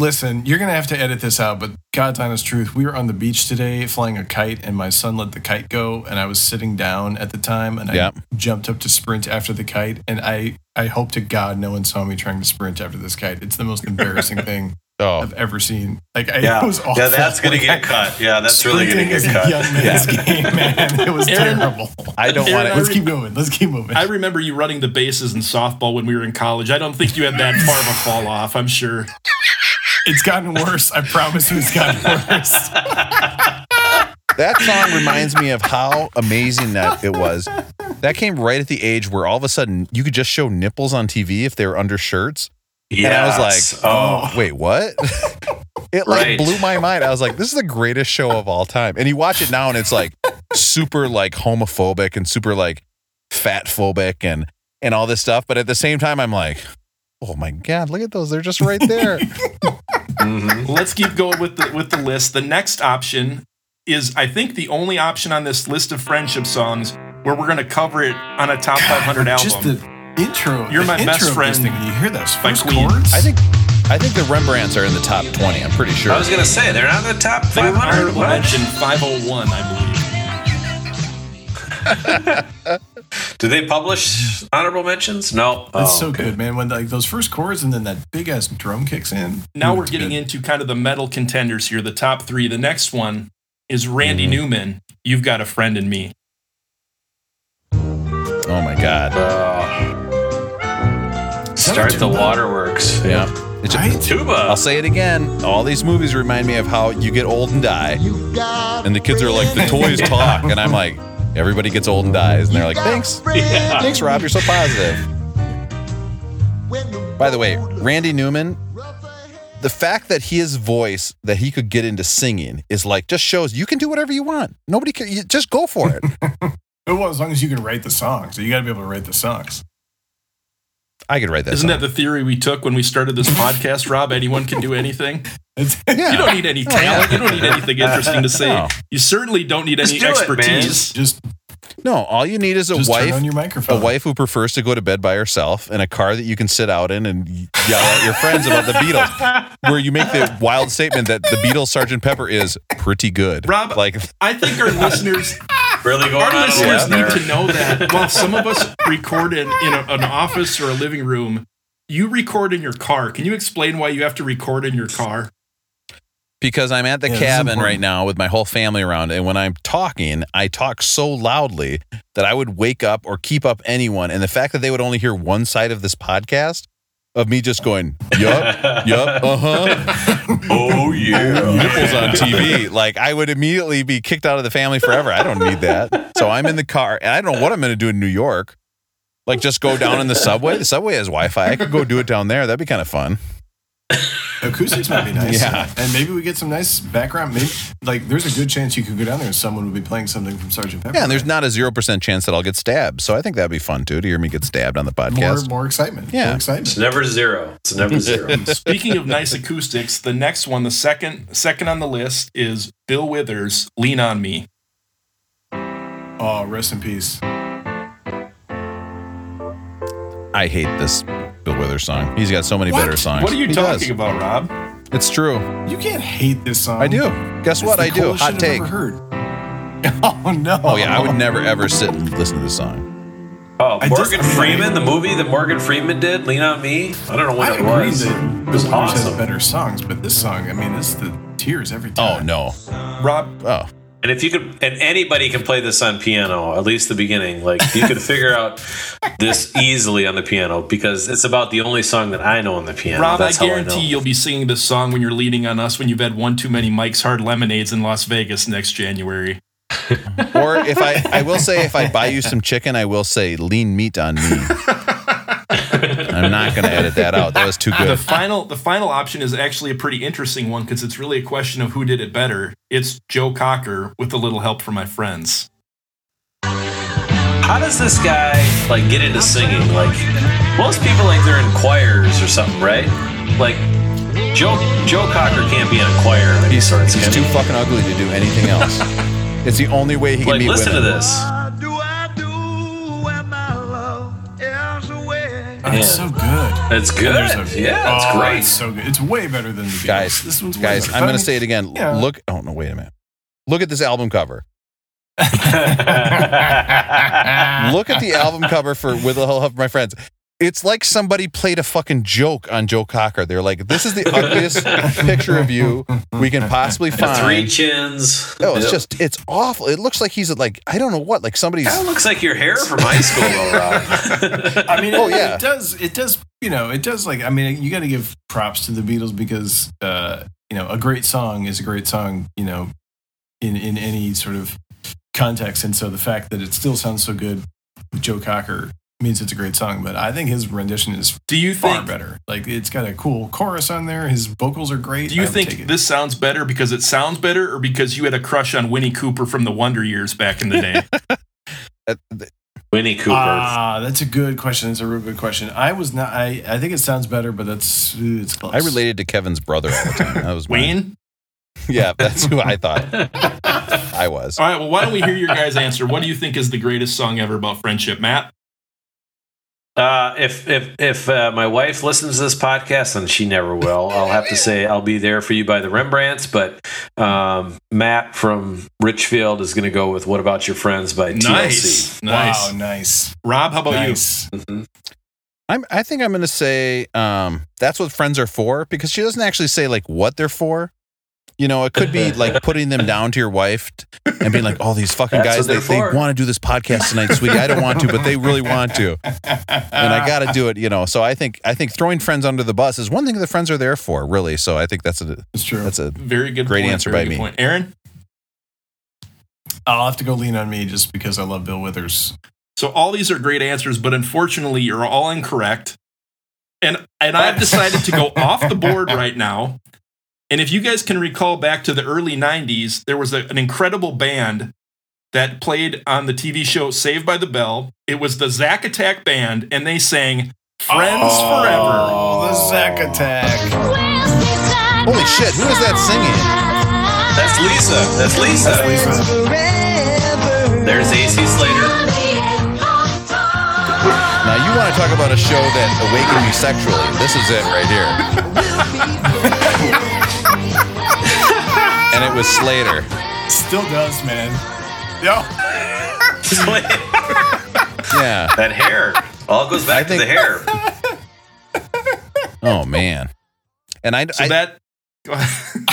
Listen, you're gonna have to edit this out, but God's honest truth, we were on the beach today flying a kite, and my son let the kite go, and I was sitting down at the time, and I Yeah. jumped up to sprint after the kite, and I I hope to God no one saw me trying to sprint after this kite. It's the most embarrassing thing oh, I've ever seen. Like I, Yeah, it was awful. yeah, that's gonna Like, get cut. Yeah, that's really gonna get cut. Young man's game, man. It was Aaron- terrible. I don't Aaron, want I Let's to. keep going. Let's keep moving. I remember you running the bases in softball when we were in college. I don't think you had that far of a fall off. I'm sure. It's gotten worse. I promise you, it's gotten worse. That song reminds me of how amazing that it was. That came right at the age where all of a sudden you could just show nipples on TV if they were under shirts. And I was Yes. like, oh, Wait, what? it like Right. blew my mind. I was like, this is the greatest show of all time. And you watch it now and it's like super like homophobic and super like fat phobic and and all this stuff. But at the same time, I'm like, oh my God, look at those. They're just right there. mhm. Let's keep going with the with the list. The next option is, I think, the only option on this list of friendship songs where we're going to cover it on a top 500 album. Just the intro. You're the my best intro of friend thing, you hear those first chords, I think I think the Rembrandts are in the top 20. I'm pretty sure. I was gonna say they're not in the top They were 500. honorable What? mention 501, I believe. Do they publish honorable mentions? No. That's Oh, so okay. good, man. When like those first chords and then that big ass drum kicks in. Now Ooh, we're getting good. into kind of the metal contenders here, the top three. The next one is Randy Mhm. Newman. You've got a friend in me. oh my God. Oh. Start the waterworks. Yeah. It's Right? Tuba. I'll say it again. All these movies remind me of how you get old and die. And the kids are like, the toys talk. And I'm like, everybody gets old and dies. And they're like, thanks. Yeah. Thanks, Rob. You're so positive. By the way, Randy Newman, the fact that his voice, that he could get into singing, is like, just shows you can do whatever you want. Nobody can, you, just go for it. Well, as long as you can write the songs, so you got to be able to write the songs. I could write that Isn't song. that the theory we took when we started this podcast, Rob? Anyone can do anything. Yeah. You don't need any oh, talent. You don't need anything uh, interesting to say. No. You certainly don't need Just any do it, expertise. just no, all you need is a just turn wife on your a wife who prefers to go to bed by herself and a car that you can sit out in and yell at your friends about the Beatles, where you make the wild statement that the Beatles Sergeant Pepper is pretty good. Rob, like I think our listeners Really going Our on listeners limb need there. to know that while some of us record in, in a, an office or a living room, you record in your car. Can you explain why you have to record in your car? because I'm at the Yeah, cabin right now with my whole family around, and when I'm talking, I talk so loudly that I would wake up or keep up anyone. And the fact that they would only hear one side of this podcast of me just going, yup, yup, uh huh, Oh yeah. nipples on TV. Like I would immediately be kicked out of the family forever. I don't need that. So I'm in the car, and I don't know what I'm going to do in New York. Like just go down in the subway. The subway has Wi-Fi. I could go do it down there. That'd be kind of fun. Acoustics might be nice. Yeah. And maybe we get some nice background. Maybe like there's a good chance you could go down there and someone would be playing something from Sergeant Pepper. Yeah, and there's not a zero percent chance that I'll get stabbed. So I think that'd be fun too to hear me get stabbed on the podcast. more more excitement. Yeah. More It's never zero. It's never zero. Speaking of nice acoustics, the next one, the second second on the list is Bill Withers, "Lean on Me." Oh, rest in peace. I hate this Bill Withers song. He's got so many better songs. What are you He talking does. about, Rob? It's true. You can't hate this song. I do. Guess It's what? the I do. coolest Hot shit take. I've ever heard. Oh no. Oh yeah, I would never ever sit and listen to this song. Oh, I Morgan I Freeman, the movie that Morgan Freeman did, Lean on Me. I don't know what I it agree was. that It Bill was Withers awesome. has better songs, but this song, I mean, it's the tears every time. Oh time. no. Rob, Oh. And if you could, and anybody can play this on piano, at least the beginning. Like you could figure out this easily on the piano because it's about the only song that I know on the piano. Rob, That's I how I guarantee you'll be singing this song when you're leading on us when you've had one too many Mike's Hard Lemonades in Las Vegas next January. Or if I, I will say, if I buy you some chicken, I will say lean meat on me. I'm not going to edit that out. That was too good. The good. final, the final option is actually a pretty interesting one because it's really a question of who did it better. It's Joe Cocker with a little help from my friends. How does this guy like get into singing? Like most people, like they're in choirs or something, right? Like Joe Joe Cocker can't be in a choir of any He's, he's too fucking ugly to do anything else. It's the only way he can Like meet listen women. to this. Oh, it's so good. It's good. There's a- yeah, it's Oh, great. It's so good. It's way better than the Beatles. Guys, this one's way Guys, better. I'm going to say it again. yeah. Look. Oh no! Wait a minute. Look at this album cover. Look at the album cover for "With a Help of My Friends." It's like somebody played a fucking joke on Joe Cocker. They're like, "This is the ugliest picture of you we can possibly find." three chins. Oh, it's Yep. just it's awful. It looks like he's like I don't know what, like somebody's Kind of looks like your hair from high school, though, Rob. I mean, Oh, it, yeah. it does. It does. You know, it does. Like, I mean, you got to give props to the Beatles because, uh, you know, a great song is a great song. You know, in in any sort of context, and so the fact that it still sounds so good with Joe Cocker means it's a great song. But I think his rendition is Do you far think? better. Like, it's got a cool chorus on there. His vocals are great. Do you I would take think this sounds better because it sounds better, or because you had a crush on Winnie Cooper from the Wonder Years back in the day? uh, Winnie Cooper. Ah, that's a good question. That's a real good question. I was not. I I think it sounds better, but that's it's close. I related to Kevin's brother all the time. That was. Wayne. Yeah, that's who I thought I was. All right. Well, why don't we hear your guys' answer? What do you think is the greatest song ever about friendship, Matt? Uh, if if if uh, my wife listens to this podcast, and she never will, I'll have to say I'll be there for you by the Rembrandts. But um, Matt from Richfield is going to go with "What About Your Friends" by TLC. Nice. Nice. Wow, nice. Rob, how about nice. Mhm. I'm, I think I'm going to say um, that's what friends are for because she doesn't actually say like what they're for. You know, it could be like putting them down to your wife and being like, "Oh, these fucking guys, they, they're they for." want to do this podcast tonight, sweetie. I don't want to, but they really want to, and I got to do it." You know, so I think I think throwing friends under the bus is one thing that friends are there for, really. So I think that's a It's true. that's a Very good. Great point, answer very by good me. Point. Aaron. I'll have to go lean on me just because I love Bill Withers. So all these are great answers, but unfortunately, you're all incorrect. And and I've decided to go off the board right now. And if you guys can recall back to the early '90s, there was a- an incredible band that played on the TV show Saved by the Bell. It was the Zack Attack Band, and they sang "Friends oh. Forever." Oh, the Zack Attack. holy shit. Who is that singing? That's Lisa. That's Lisa. There's AC Slater. Now you want to talk about a show that awakened me sexually? This is it right here. And it was Slater. Still does, man. Yo. Yeah. that hair. All goes back I think- to the hair. Oh man. And I, So I that. Go ahead.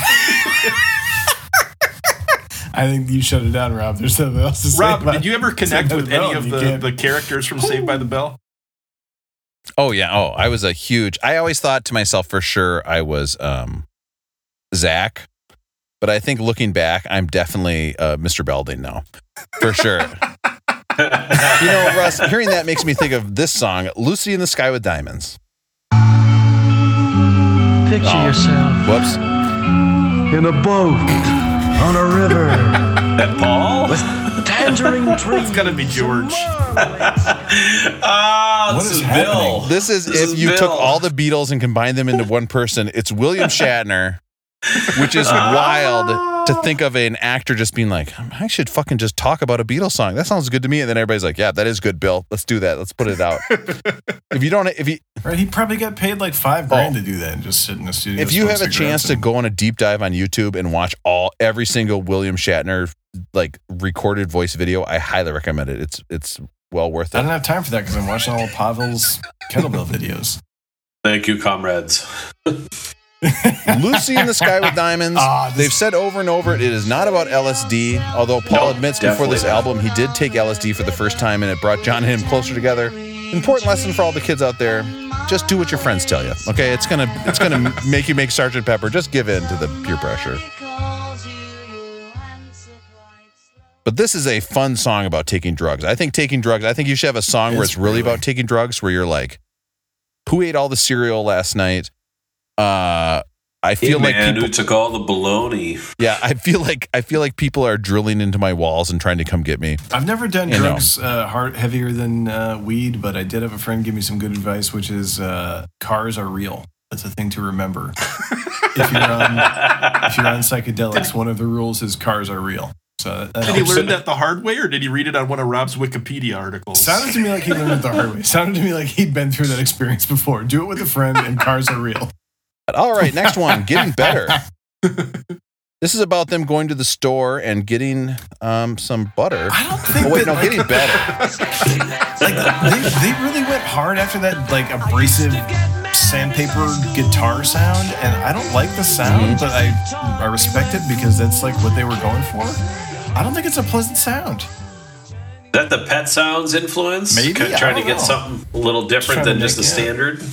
I think you shut it down, Rob. There's something else to say. Rob, did you ever connect with any of the, can't- the characters from Saved by the Bell? Oh yeah. Oh, I was a huge. I always thought to myself for sure I was um, Zack, but I think looking back, I'm definitely uh, Mr. Belding now, for sure. you know, Russ, hearing that makes me think of this song, "Lucy in the Sky with Diamonds." Picture Oh. yourself Whoops. in a boat on a river That Paul? with tangerine trees. It's gotta be George. Ah, What this is is Bill. This is This if is you took all the Beatles and combined them into one person. It's William Shatner, which is ah. wild to think of an actor just being like, I should fucking just talk about a Beatles song. That sounds good to me. And then everybody's like, Yeah, that is good, Bill. Let's do that. Let's put it out. if you don't, if you Right? He probably got paid like five oh. grand to do that and just sit in the studio. if you have a cigarettes chance to go on a deep dive on YouTube and watch all every single William Shatner like recorded voice video, I highly recommend it. It's it's well worth it. I it. don't have time for that because I'm watching all of Pavel's kettlebell videos. Thank you, comrades. Lucy in the Sky with Diamonds. Ah, this- They've said over and over it is not about LSD, although Paul No, admits before this definitely album he did take LSD for the first time and it brought John and him closer together. Important lesson for all the kids out there. Just do what your friends tell you. Okay? It's gonna it's gonna make you make Sergeant Pepper. Just give in to the peer pressure. But this is a fun song about taking drugs. I think taking drugs, I think you should have a song where It's it's really really- about taking drugs where you're like, who ate all the cereal last night? Uh I Hey, feel like man, people who took all the baloney? yeah, I feel like I feel like people are drilling into my walls and trying to come get me. I've never done You drugs uh, hard heavier than uh, weed, but I did have a friend give me some good advice, which is uh, cars are real. That's a thing to remember. if you're on if you're on psychedelics, one of the rules is cars are real. So that, that Did he learn that the hard way, or did he read it on one of Rob's Wikipedia articles? Sounded to me like he learned it the hard way. Sounded to me like he'd been through that experience before. Do it with a friend, and cars are real. All right, next one, getting better. This is about them going to the store and getting um, some butter. I don't think. Oh wait, that, no, like, getting better. like they, they really went hard after that like abrasive sandpaper guitar sound and i don't like the sound but i i respect it because that's like what they were going for i don't think it's a pleasant sound Is that the Pet Sounds influence? Maybe, Kind trying to get know. something a little different than just the standard. yeah.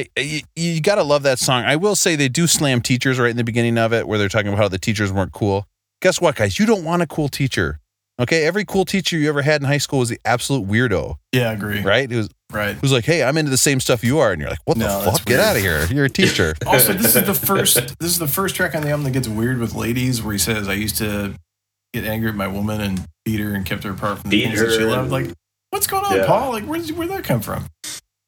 Standard. I you, you got to love that song. I will say they do slam teachers right in the beginning of it, where they're talking about how the teachers weren't cool. Guess what, guys? You don't want a cool teacher. Okay, every cool teacher you ever had in high school was the absolute weirdo, yeah i agree right? It was right who's like, "Hey, I'm into the same stuff you are," and you're like, "What No, the that's fuck? Get out of here! You're a teacher." also this is the first this is the first track on the album that gets weird with ladies where he says i used to get angry at my woman and beat her and kept her apart from the Beat things that she her loved like what's going on Yeah. paul like where'd, where'd that come from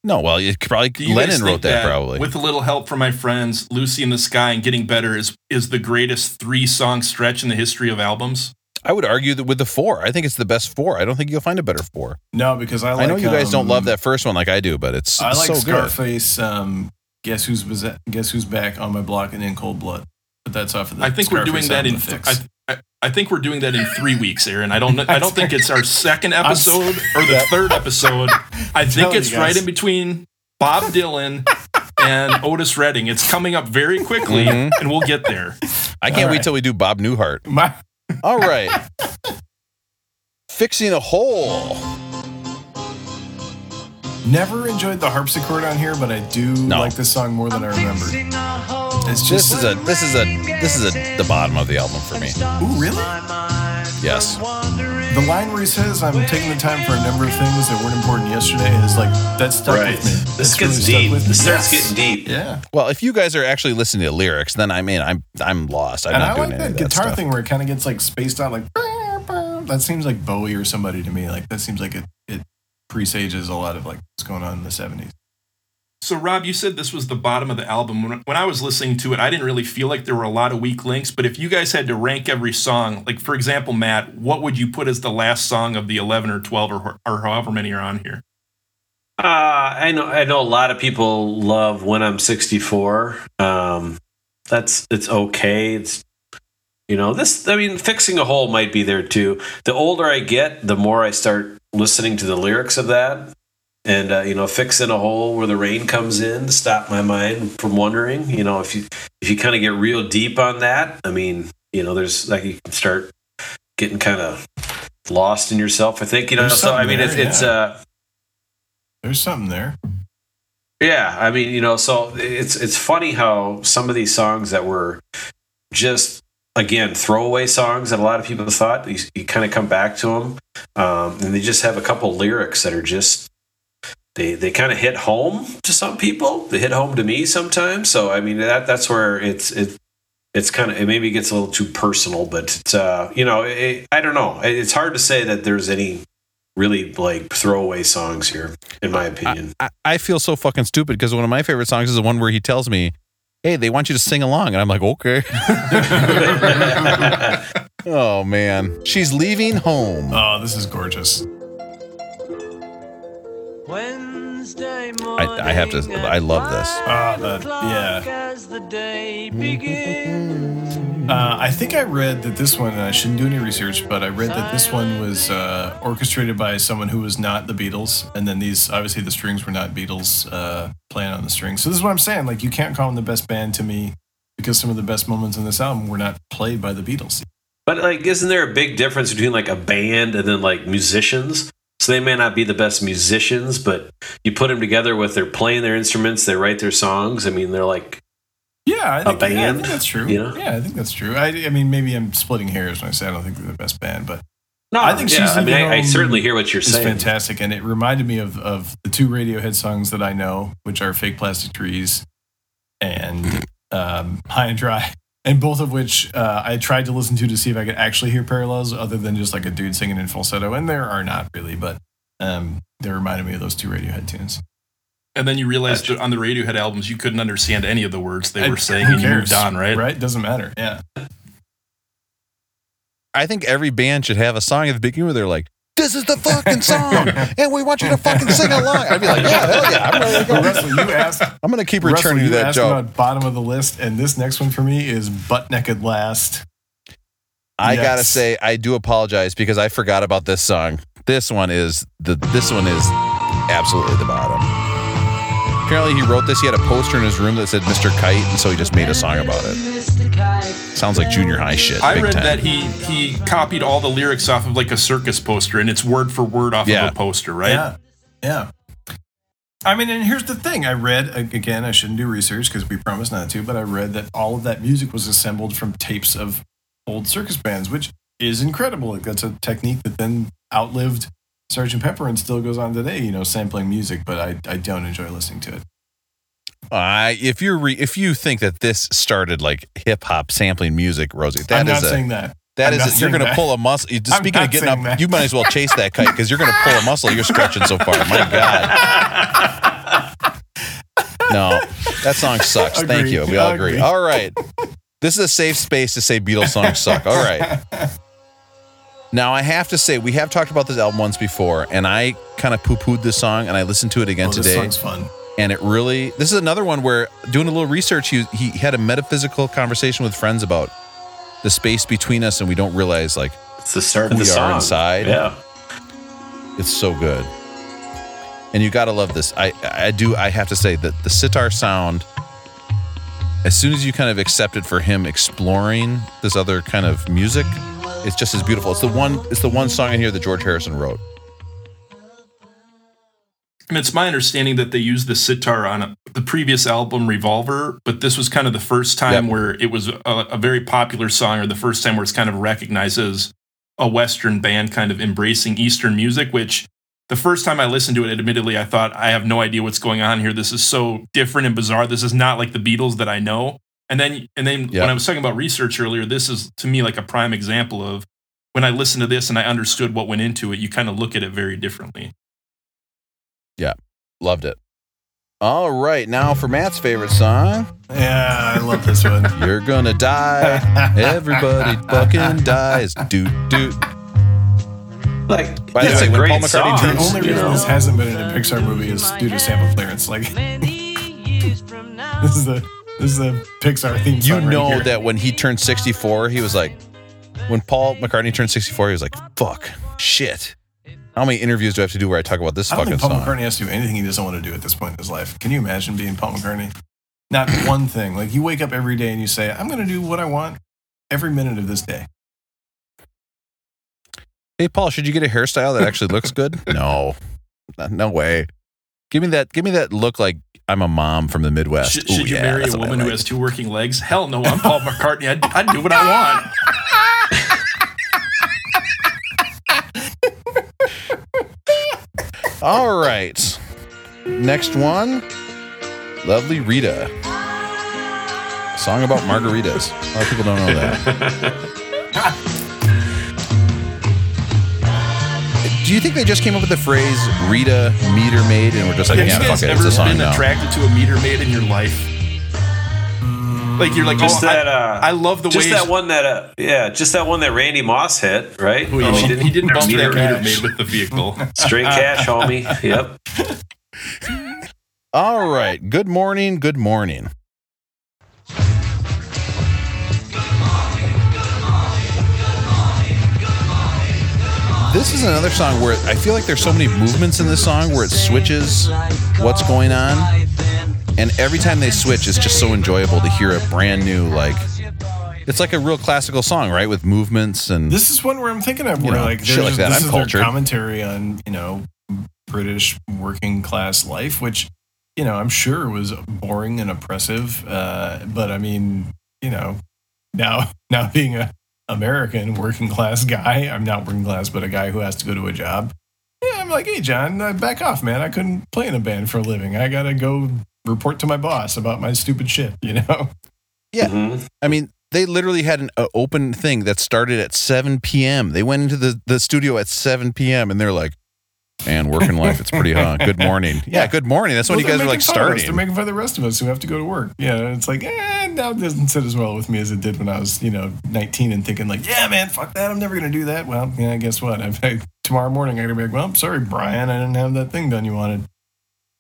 no, well, you could probably Do you guys Lennon think wrote that, probably. With a little help from my friends, Lucy in the Sky and Getting Better is is the greatest three song stretch in the history of albums. I would argue that with the four, I think it's the best four. I don't think you'll find a better four. no because i like I know you guys don't um, love that first one like I do, but it's I like so good. Scarface. Um, guess who's guess who's back on my block and in cold blood. But that's off of the. I think we're doing that in th- Fix. I, I, I think we're doing that in three weeks, Aaron. I don't I don't think it's our second episode or the third episode. I think it's right in between Bob Dylan and Otis Redding. It's coming up very quickly, Mhm. and we'll get there. I can't All wait right. till we do Bob Newhart. my, All right. Fixing a hole. Never enjoyed the harpsichord on here, but I do No. like this song more than I remember. It's just This just is a this is a this is a the bottom of the album for me. Ooh, really? Yes. The line where he says, "I'm taking the time for a number of things that weren't important yesterday," is like that stuck Right. with me. This That's gets really deep. This starts Yes. getting deep. Yeah, Well, if you guys are actually listening to lyrics, then I mean I'm I'm lost. I'm and not I doing like any that of that guitar stuff. thing where it kind of gets like spaced out, like that seems like Bowie or somebody to me. Like that seems like it it presages a lot of like what's going on in the '70s. So, Rob, you said this was the bottom of the album. When, when I was listening to it, I didn't really feel like there were a lot of weak links. But if you guys had to rank every song, like for example, Matt, what would you put as the last song of the 11 or 12 or, or however many are on here? Uh, I know. I know a lot of people love when I'm 64. Um, that's it's okay. It's you know this. I mean, fixing a hole might be there too. The older I get, the more I start listening to the lyrics of that, and uh, you know, fixing a hole where the rain comes in to stop my mind from wondering. You know, if you if you kind of get real deep on that, I mean, you know, there's like you can start getting kind of lost in yourself. I think you know. So I mean, it's there, it's yeah. uh There's something there. Yeah, I mean, you know, so it's it's funny how some of these songs that were just again throwaway songs that a lot of people thought you, you kind of come back to them, um, and they just have a couple lyrics that are just they they kind of hit home to some people. They hit home to me sometimes. So I mean that that's where it's it it's kind of it maybe gets a little too personal, but it's, uh, you know it, I don't know. It's hard to say that there's any really like throwaway songs here, in my opinion. I, I feel so fucking stupid because one of my favorite songs is the one where he tells me, "Hey, they want you to sing along," and I'm like, "Okay." oh man, she's leaving home. Oh, this is gorgeous. Wednesday I, I have to. I love this. Ah, the, yeah. As the day begins. Uh, I think I read that this one, and I shouldn't do any research, but I read that this one was uh, orchestrated by someone who was not the Beatles, and then these obviously the strings were not Beatles uh, playing on the strings. So this is what I'm saying. Like you can't call them the best band to me because some of the best moments in this album were not played by the Beatles. But like, isn't there a big difference between like a band and then like musicians? So they may not be the best musicians, but you put them together with they're playing their instruments, they write their songs. I mean, they're like Yeah, I think, yeah, I band, think that's true. you know? Yeah, I think that's true. I, I mean, maybe I'm splitting hairs when I say I don't think they're the best band, but no. I think yeah, she's I mean, I, I certainly hear what you're is saying. fantastic, and it reminded me of of the two Radiohead songs that I know, which are "Fake Plastic Trees" and um, "High and Dry," and both of which uh, I tried to listen to to see if I could actually hear parallels, other than just like a dude singing in falsetto, and there are not really, but um, they reminded me of those two Radiohead tunes. And then you realized that on the Radiohead albums, you couldn't understand any of the words they were And saying, who and you cares, moved on, right? Right? Doesn't matter. Yeah. I think every band should have a song at the beginning where they're like, "This is the fucking song, and we want you to fucking sing along." I'd be like, "Yeah, hell yeah, I'm ready to go." Russell, you asked. I'm gonna keep Russell, returning you to that asked joke. bottom of the list, and this next one for me is "Butt Naked Last." I gotta say, I do apologize because I forgot about this song. This one is the this one is absolutely the bottom. Apparently, he wrote this. He had a poster in his room that said "Mr. Kite," and so he just made a song about it. Sounds like junior high shit. I read time. that he he copied all the lyrics off of like a circus poster, and it's word for word off Yeah. of a poster, right? Yeah, yeah. I mean, and here's the thing: I read again. I shouldn't do research because we promised not to, but I read that all of that music was assembled from tapes of old circus bands, which is incredible. Like that's a technique that then outlived Sergeant Pepper and still goes on today. You know, sampling music, but I I don't enjoy listening to it. I if you're re, if you think that this started like hip hop sampling music, Rosie, that I'm is not a saying that. that I'm is a, you're gonna pull a muscle. you- I'm Speaking of getting up, that. you might as well chase that kite because you're gonna pull a muscle. You're stretching so far. My God. No, that song sucks. Thank you. We all agree. Agreed. All right. This is a safe space to say Beatles songs suck. All right. Now I have to say we have talked about this album once before, and I kind of poo-pooed this song, and I listened to it again Oh, this today song's fun. And it really this is another one where doing a little research he, he had a metaphysical conversation with friends about the space between us and we don't realize like It's the start of the we are song. inside. Yeah. it's so good and you gotta love this i i do i have to say that the sitar sound as soon as you kind of accept it for him exploring this other kind of music it's just as beautiful it's the one it's the one song in here that george harrison wrote And it's my understanding that they used the sitar on a, the previous album, Revolver, but this was kind of the first time Yep. where it was a, a very popular song, or the first time where it's kind of recognized as a Western band kind of embracing Eastern music, which the first time I listened to it, admittedly, I thought, I have no idea what's going on here. This is so different and bizarre. This is not like the Beatles that I know. And then, and then Yep. when I was talking about research earlier, this is to me like a prime example of when I listened to this and I understood what went into it, you kind of look at it very differently. Loved it all right now for matt's favorite song Yeah, I love this one. You're gonna die. Everybody fucking dies. Doot doot. Like, By the it's way, a when great Paul McCartney song. The turns- only you reason know? this hasn't been in a Pixar movie is due to sample clearance. Like this is the this is the Pixar theme You song. right know here. that when he turned 64, he was like, when Paul McCartney turned 64, he was like, fuck, shit. How many interviews do I have to do where I talk about this I don't fucking think Paul song? McCartney has to do anything he doesn't want to do at this point in his life. Can you imagine being Paul McCartney? Not one thing. Like you wake up every day and you say, "I'm going to do what I want every minute of this day." Hey, Paul, should you get a hairstyle that actually looks good? No, no way. Give me that. Give me that look like I'm a mom from the Midwest. Should, Ooh, should you yeah, marry that's a what I woman who like. has two working legs? Hell no, I'm Paul McCartney. I'd, I'd do what I want. All right. Next one. Lovely Rita. Song about margaritas. A lot of people don't know that. Do you think they just came up with the phrase Rita meter maid and we're just like, Have yeah, you fuck guys it, it's ever a song been now? attracted to a meter maid in your life? Like you're like, Just oh, that. I, uh, I love the just way that one that. Uh, yeah, just that one that Randy Moss hit. Right. Oh, he, didn't, he didn't bump that meter cash. maid with the vehicle. Straight cash, homie. Yep. All right. Good morning. Good morning. This is another song where I feel like there's so many movements in this song where it switches what's going on. And every time they switch, it's just so enjoyable to hear a brand new, like, it's like a real classical song, right? With movements and. This is one where I'm thinking of where know, like shit there's- like that. This I'm is cultured. their commentary on you know British working class life, which you know I'm sure was boring and oppressive. Uh, but I mean, you know, now now being a American working class guy, I'm not working class, but a guy who has to go to a job. Yeah, I'm like, hey John, uh, back off, man. I couldn't play in a band for a living. I gotta go report to my boss about my stupid shit. You know. Yeah. Mhm. I mean, they literally had an uh, open thing that started at 7 p.m. They went into the, the studio at 7 p.m. and they're like, man, working life, it's pretty hot. Good morning. Yeah, good morning. That's when you guys they're like starting. fun of us. They're making fun of the rest of us who have to go to work. Yeah, it's like, eh, now it doesn't sit as well with me as it did when I was, you know, 19 and thinking like, yeah, man, fuck that. I'm never gonna do that. Well, yeah, guess what? I, I, tomorrow morning I'm gonna be like, well, I'm sorry, Brian, I didn't have that thing done you wanted.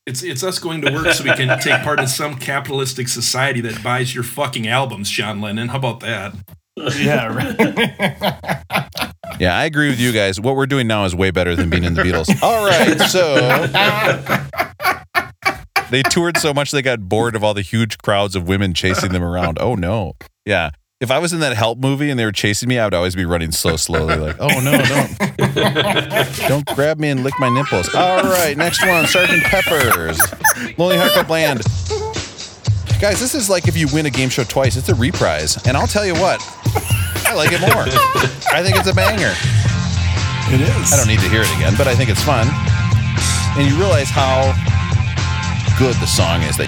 It's it's us going to work so we can take part in some capitalistic society that buys your fucking albums, John Lennon. How about that? Yeah, right. Yeah, I agree with you guys. What we're doing now is way better than being in the Beatles. All right, so they toured so much they got bored of all the huge crowds of women chasing them around. Oh no. Yeah. If I was in that help movie and they were chasing me, I would always be running so slowly, like, oh no, don't don't grab me and lick my nipples. All right, next one, Sergeant Peppers. Lonely Heart Club Band. Guys, this is like if you win a game show twice, it's a reprise. And I'll tell you what, I like it more. I think it's a banger. it is. I don't need to hear it again, but I think it's fun. And you realize how good the song is. They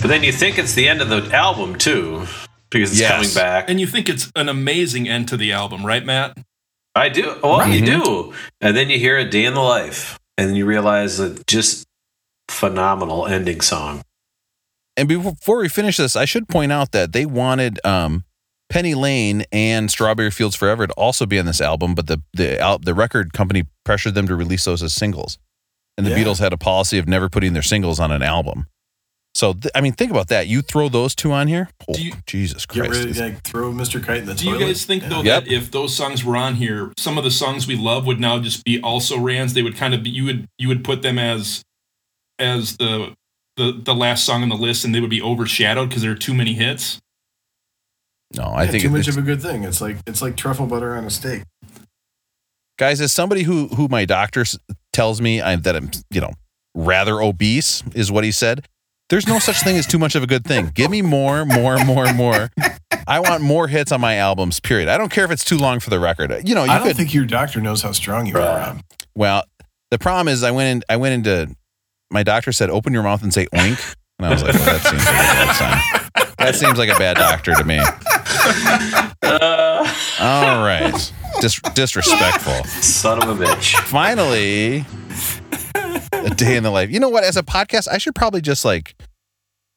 But then you think it's the end of the album too, because it's Yes. coming back. And you think it's an amazing end to the album, right, Matt? I do. Well, you Mhm. do. And then you hear a day in the life, and then you realize that just phenomenal ending song. and before we finish this, I should point out that they wanted um, Penny Lane and Strawberry Fields Forever to also be on this album, but the the al- the record company pressured them to release those as singles, and the Yeah. Beatles had a policy of never putting their singles on an album. So th- I mean, think about that. You throw those two on here. Oh, Do you- oh, Jesus Christ! rid of, It's- like, throw Mr. Kite in the Do you guys think Yeah. though Yep. that if those songs were on here, some of the songs we love would now just be also rans? They would kind of be you would you would put them as as the the the last song on the list, and they would be overshadowed because there are too many hits. no, I Yeah, think too it- much it's- of a good thing. It's like it's like truffle butter on a steak. guys as somebody who who my doctor tells me I'm, that i'm you know rather obese is what he said there's no such thing as too much of a good thing. Give me more more more more. I want more hits on my albums period. I don't care if it's too long for the record. You know you I don't could think your doctor knows how strong you are. Rob. well the problem is i went in i went into my doctor said open your mouth and say oink. And i was like well, that seems like a bad sign. That seems like a bad doctor to me. All right. Dis- disrespectful. Son of a bitch. finally a day in the life you know what as a podcast i should probably just like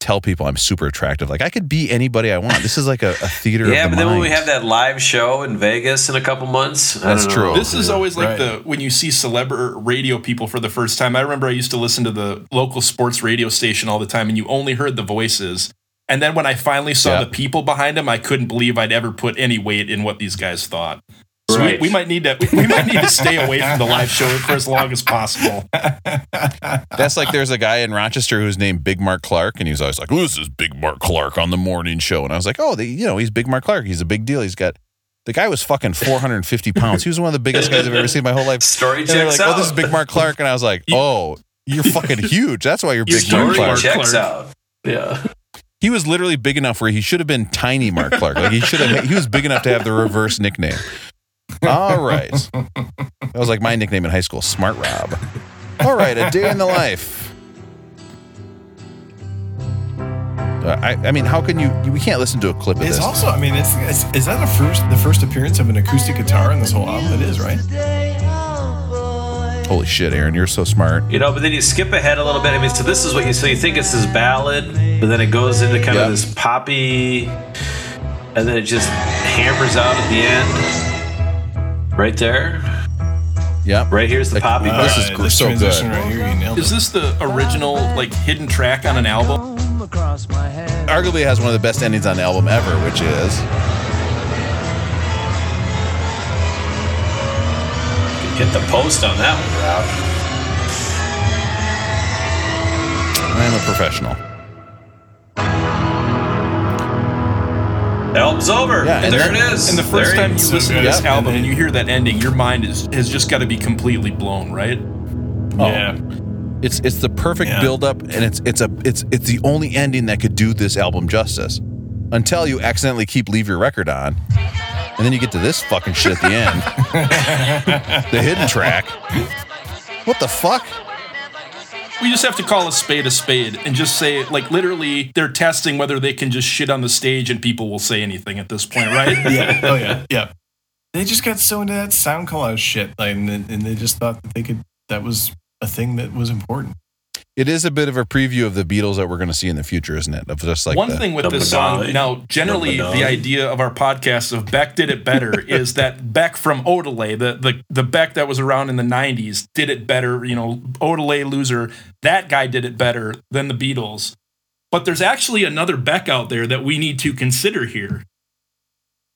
tell people i'm super attractive like i could be anybody i want this is like a, a theater Yeah, of but the then when we have that live show in Vegas in a couple months, That's true. This is always like Right. the when you see celeb radio people for the first time. I remember I used to listen to the local sports radio station all the time, and you only heard the voices. And then when I finally saw Yeah. the people behind them, I couldn't believe I'd ever put any weight in what these guys thought. So Right. we, we might need to we, we might need to stay away from the live show for as long as possible. that's like there's a guy in rochester who's named big mark clark and he's always like oh, this is big mark clark on the morning show and i was like oh the, you know he's big mark clark he's a big deal he's got the guy was fucking 450 pounds he was one of the biggest guys i've ever seen in my whole life Story and checks like out. oh this is big mark clark and i was like oh You're fucking huge. That's why you're You're big, Mark huge, Story Clark. Clark. checks out. Yeah. He was literally big enough where he should have been tiny Mark Clark. Like he should have. He was big enough to have the reverse nickname. All right, that was like my nickname in high school, Smart Rob. All right, a day in the life. Uh, I, I mean, how can you? We can't listen to a clip of It's this. also, I mean, it's, it's is that the first the first appearance of an acoustic guitar in this whole album? It is, right? Holy shit, Aaron, you're so smart. You know, but then you skip ahead a little bit. I mean, so this is what you so you think it's this ballad, but then it goes into kind Yeah. of this poppy, and then it just hammers out at the end. Right there, Yep. right here's the poppy. uh, This part. is gr- this so transition good. right here, you nailed Is it. this the original like hidden track on an album? Arguably has one of the best endings on the album ever, which is Hit the post on that one, Rob. "I'm a professional." Album's over. Yeah, and there the- it is. And the first There time you listen to this album and you hear that ending, your mind is has just got to be completely blown, right? Oh. yeah. It's it's the perfect Yeah. build up and it's it's a it's it's the only ending that could do this album justice. Until you accidentally keep leave your record on. And then you get to this fucking shit at the end. the hidden track. What the fuck? We just have to call a spade a spade and just say, like, literally, they're testing whether they can just shit on the stage and people will say anything at this point, right? yeah. Oh yeah. Yeah. They just got so into that sound collage shit, like, and, and they just thought that they could. That was a thing that was important. It is a bit of a preview of the Beatles that we're going to see in the future, isn't it? Of just like One the, thing with this song, now, generally, The the idea of our podcast of Beck did it better is that Beck from Odelay, the, the, the Beck that was around in the 90s, did it better. You know, Odelay loser, that guy did it better than the Beatles. But there's actually another Beck out there that we need to consider here.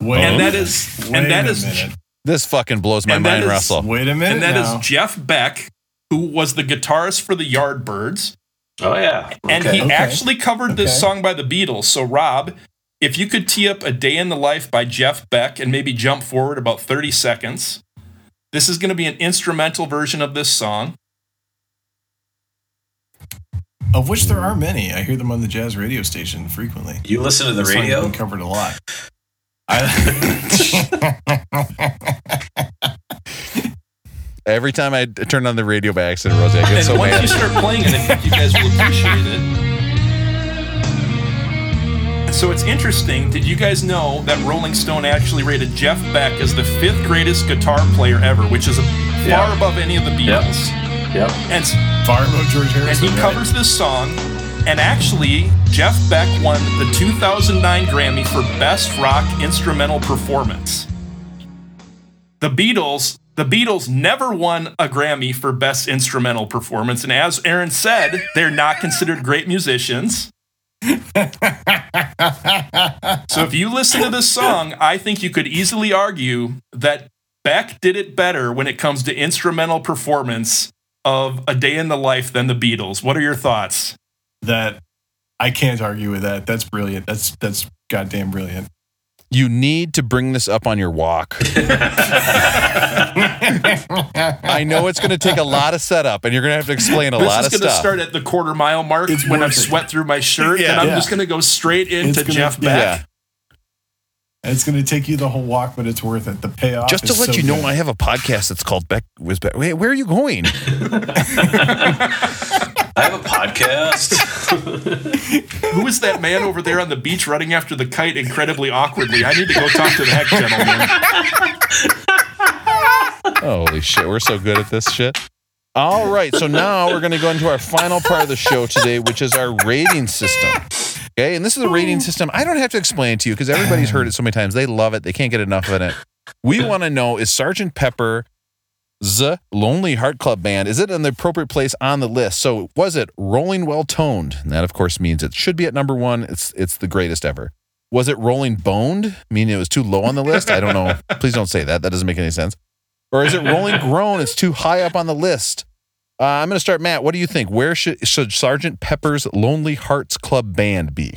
Wait, And a that minute. and Wait that a is- minute. this fucking blows my And mind, is- Russell. Wait a minute. and that is now. Jeff Beck, who was the guitarist for the Yardbirds. Oh yeah. And he Okay. actually covered this Okay. song by the Beatles. So, Rob, if you could tee up A Day in the Life by Jeff Beck and maybe jump forward about 30 seconds, this is going to be an instrumental version of this song. of which there are many. I hear them on the jazz radio station frequently. You listen to the This song's radio? been covered a lot. I, Every time I turn on the radio by accident, Rosie, I get and so once mad. you start playing it, I think you guys will appreciate it. So it's interesting. Did you guys know that Rolling Stone actually rated Jeff Beck as the fifth greatest guitar player ever, which is far Yeah. above any of the Beatles? Yep. And far above George Harrison. and Harrison. he right? covers this song. And actually, Jeff Beck won the 2009 Grammy for Best Rock Instrumental Performance. The Beatles, the Beatles never won a Grammy for Best Instrumental Performance, and as Aaron said, they're not considered great musicians. so if you listen to this song, I think you could easily argue that Beck did it better when it comes to instrumental performance of A Day in the Life than the Beatles. What are your thoughts? that I can't argue with that. That's brilliant. That's that's goddamn brilliant. You need to bring this up on your walk. I know it's going to take a lot of setup, and you're going to have to explain a this lot of stuff. This is going to start at the quarter mile mark It's when I've worth it. sweat through my shirt, Yeah. and I'm Yeah. just going to go straight into gonna- Jeff. Beck. yeah. It's going to take you the whole walk, but it's worth it. The payoff. Just to is let so you know, good. I have a podcast that's called Beck was Beck. Wait, where are you going? I have a podcast. Who is that man over there on the beach running after the kite incredibly awkwardly? I need to go talk to that gentleman. Holy shit, we're so good at this shit. All right, so now we're going to go into our final part of the show today, which is our rating system. Okay, and this is a rating system. I don't have to explain to you because everybody's heard it so many times. They love it. They can't get enough of it. We want to know is Sergeant Pepper the Lonely Heart Club Band is it in the appropriate place on the list? So was it Rolling Well Toned? And that of course means it should be at number one. It's it's the greatest ever. Was it Rolling Boned? Meaning it was too low on the list? I don't know. Please don't say that. That doesn't make any sense. Or is it Rolling Grown? It's too high up on the list. Uh, I'm going to start, Matt. What do you think? Where should, should Sergeant Pepper's Lonely Hearts Club Band be?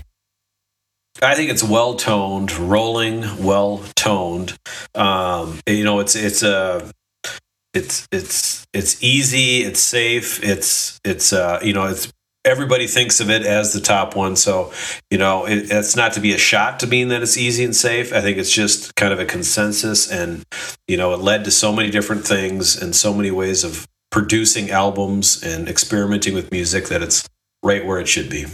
I think it's well toned, rolling, well toned. Um, you know, it's it's a it's it's it's easy, it's safe, it's it's uh, you know it's everybody thinks of it as the top one. So you know it, it's not to be a shot to mean that it's easy and safe. I think it's just kind of a consensus, and you know it led to so many different things and so many ways of producing albums and experimenting with music that it's right where it should be.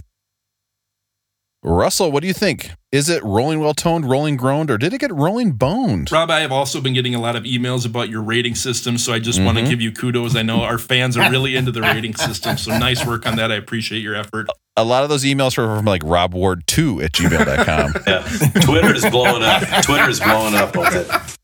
Russell, what do you think? Is it rolling well toned, rolling groaned, or did it get rolling boned? Rob, I have also been getting a lot of emails about your rating system, so I just want Mm-hmm. to give you kudos. I know our fans are really into the rating system, so nice work on that. I appreciate your effort. A lot of those emails were from like Rob Ward 2 at gmail.com. Yeah, Twitter is blowing up. Twitter is blowing up with it.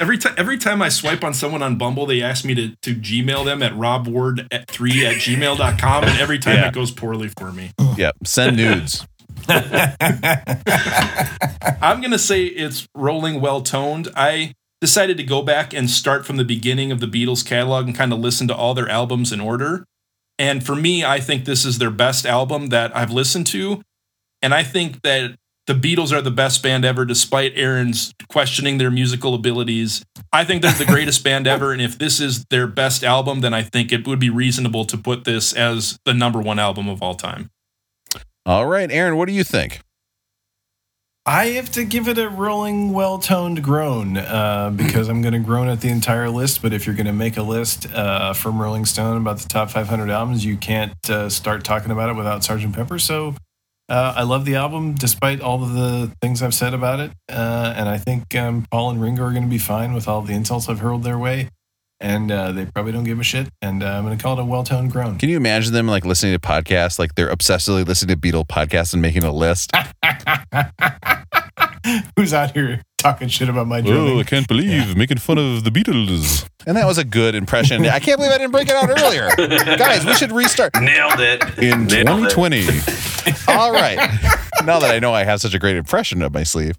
Every time every time I swipe on someone on Bumble, they ask me to, to Gmail them at robward at three at gmail.com, and every time Yeah. it goes poorly for me. yep. Send nudes. I'm gonna say it's rolling well toned. I decided to go back and start from the beginning of the Beatles catalog and kind of listen to all their albums in order. And for me, I think this is their best album that I've listened to. And I think that the Beatles are the best band ever, despite Aaron's questioning their musical abilities. I think they're the greatest band ever. And if this is their best album, then I think it would be reasonable to put this as the number one album of all time. All right, Aaron, what do you think? I have to give it a rolling, well toned groan uh, because I'm going to groan at the entire list. But if you're going to make a list uh, from Rolling Stone about the top 500 albums, you can't uh, start talking about it without Sgt. Pepper. So uh, I love the album despite all of the things I've said about it. Uh, and I think um, Paul and Ringo are going to be fine with all the insults I've hurled their way. And uh, they probably don't give a shit. And uh, I'm going to call it a well toned groan. Can you imagine them like listening to podcasts? Like they're obsessively listening to Beatle podcasts and making a list. Who's out here talking shit about my drumming? Oh, I can't believe making fun of the Beatles. And that was a good impression. I can't believe I didn't break it out earlier. Guys, we should restart. Nailed it. in Nailed it. 2020. All right. Now that I know I have such a great impression up my sleeve.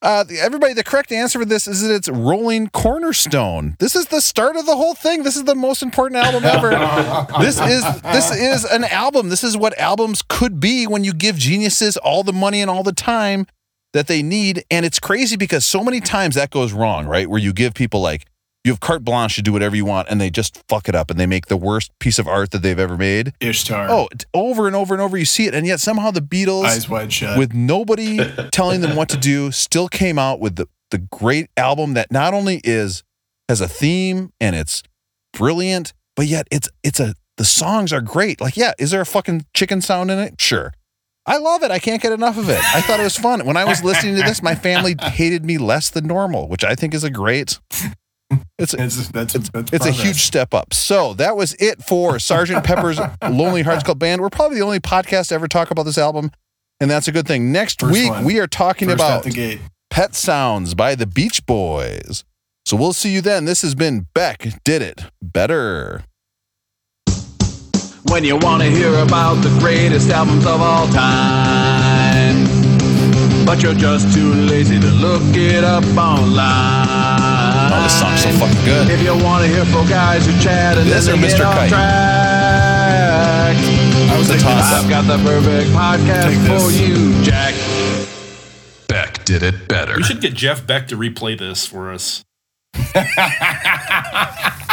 Uh, everybody, the correct answer for this is that it's Rolling Cornerstone. This is the start of the whole thing. This is the most important album ever. this is this is an album. This is what albums could be when you give geniuses all the money and all the time that they need. And it's crazy because so many times that goes wrong, right? Where you give people like you have carte blanche to do whatever you want, and they just fuck it up and they make the worst piece of art that they've ever made. Ishtar. Oh, over and over and over, you see it, and yet somehow the Beatles, Eyes wide shut. with nobody telling them what to do, still came out with the the great album that not only is has a theme and it's brilliant, but yet it's it's a the songs are great. Like, yeah, is there a fucking chicken sound in it? Sure. I love it. I can't get enough of it. I thought it was fun. When I was listening to this, my family hated me less than normal, which I think is a great. It's It's, that's, that's it's a huge step up. So that was it for Sergeant Pepper's Lonely Hearts Club Band. We're probably the only podcast to ever talk about this album, and that's a good thing. Next First week one. we are talking First about the gate. Pet Sounds by the Beach Boys. So we'll see you then. This has been Beck Did It Better. When you want to hear about the greatest albums of all time, but you're just too lazy to look it up online. Oh, this song's so fucking good. If you want to hear four guys who chat and This then or they Mr. get off Kite? track, That was a toss up. I've got the perfect podcast for you, Jack. Beck did it better. We should get Jeff Beck to replay this for us.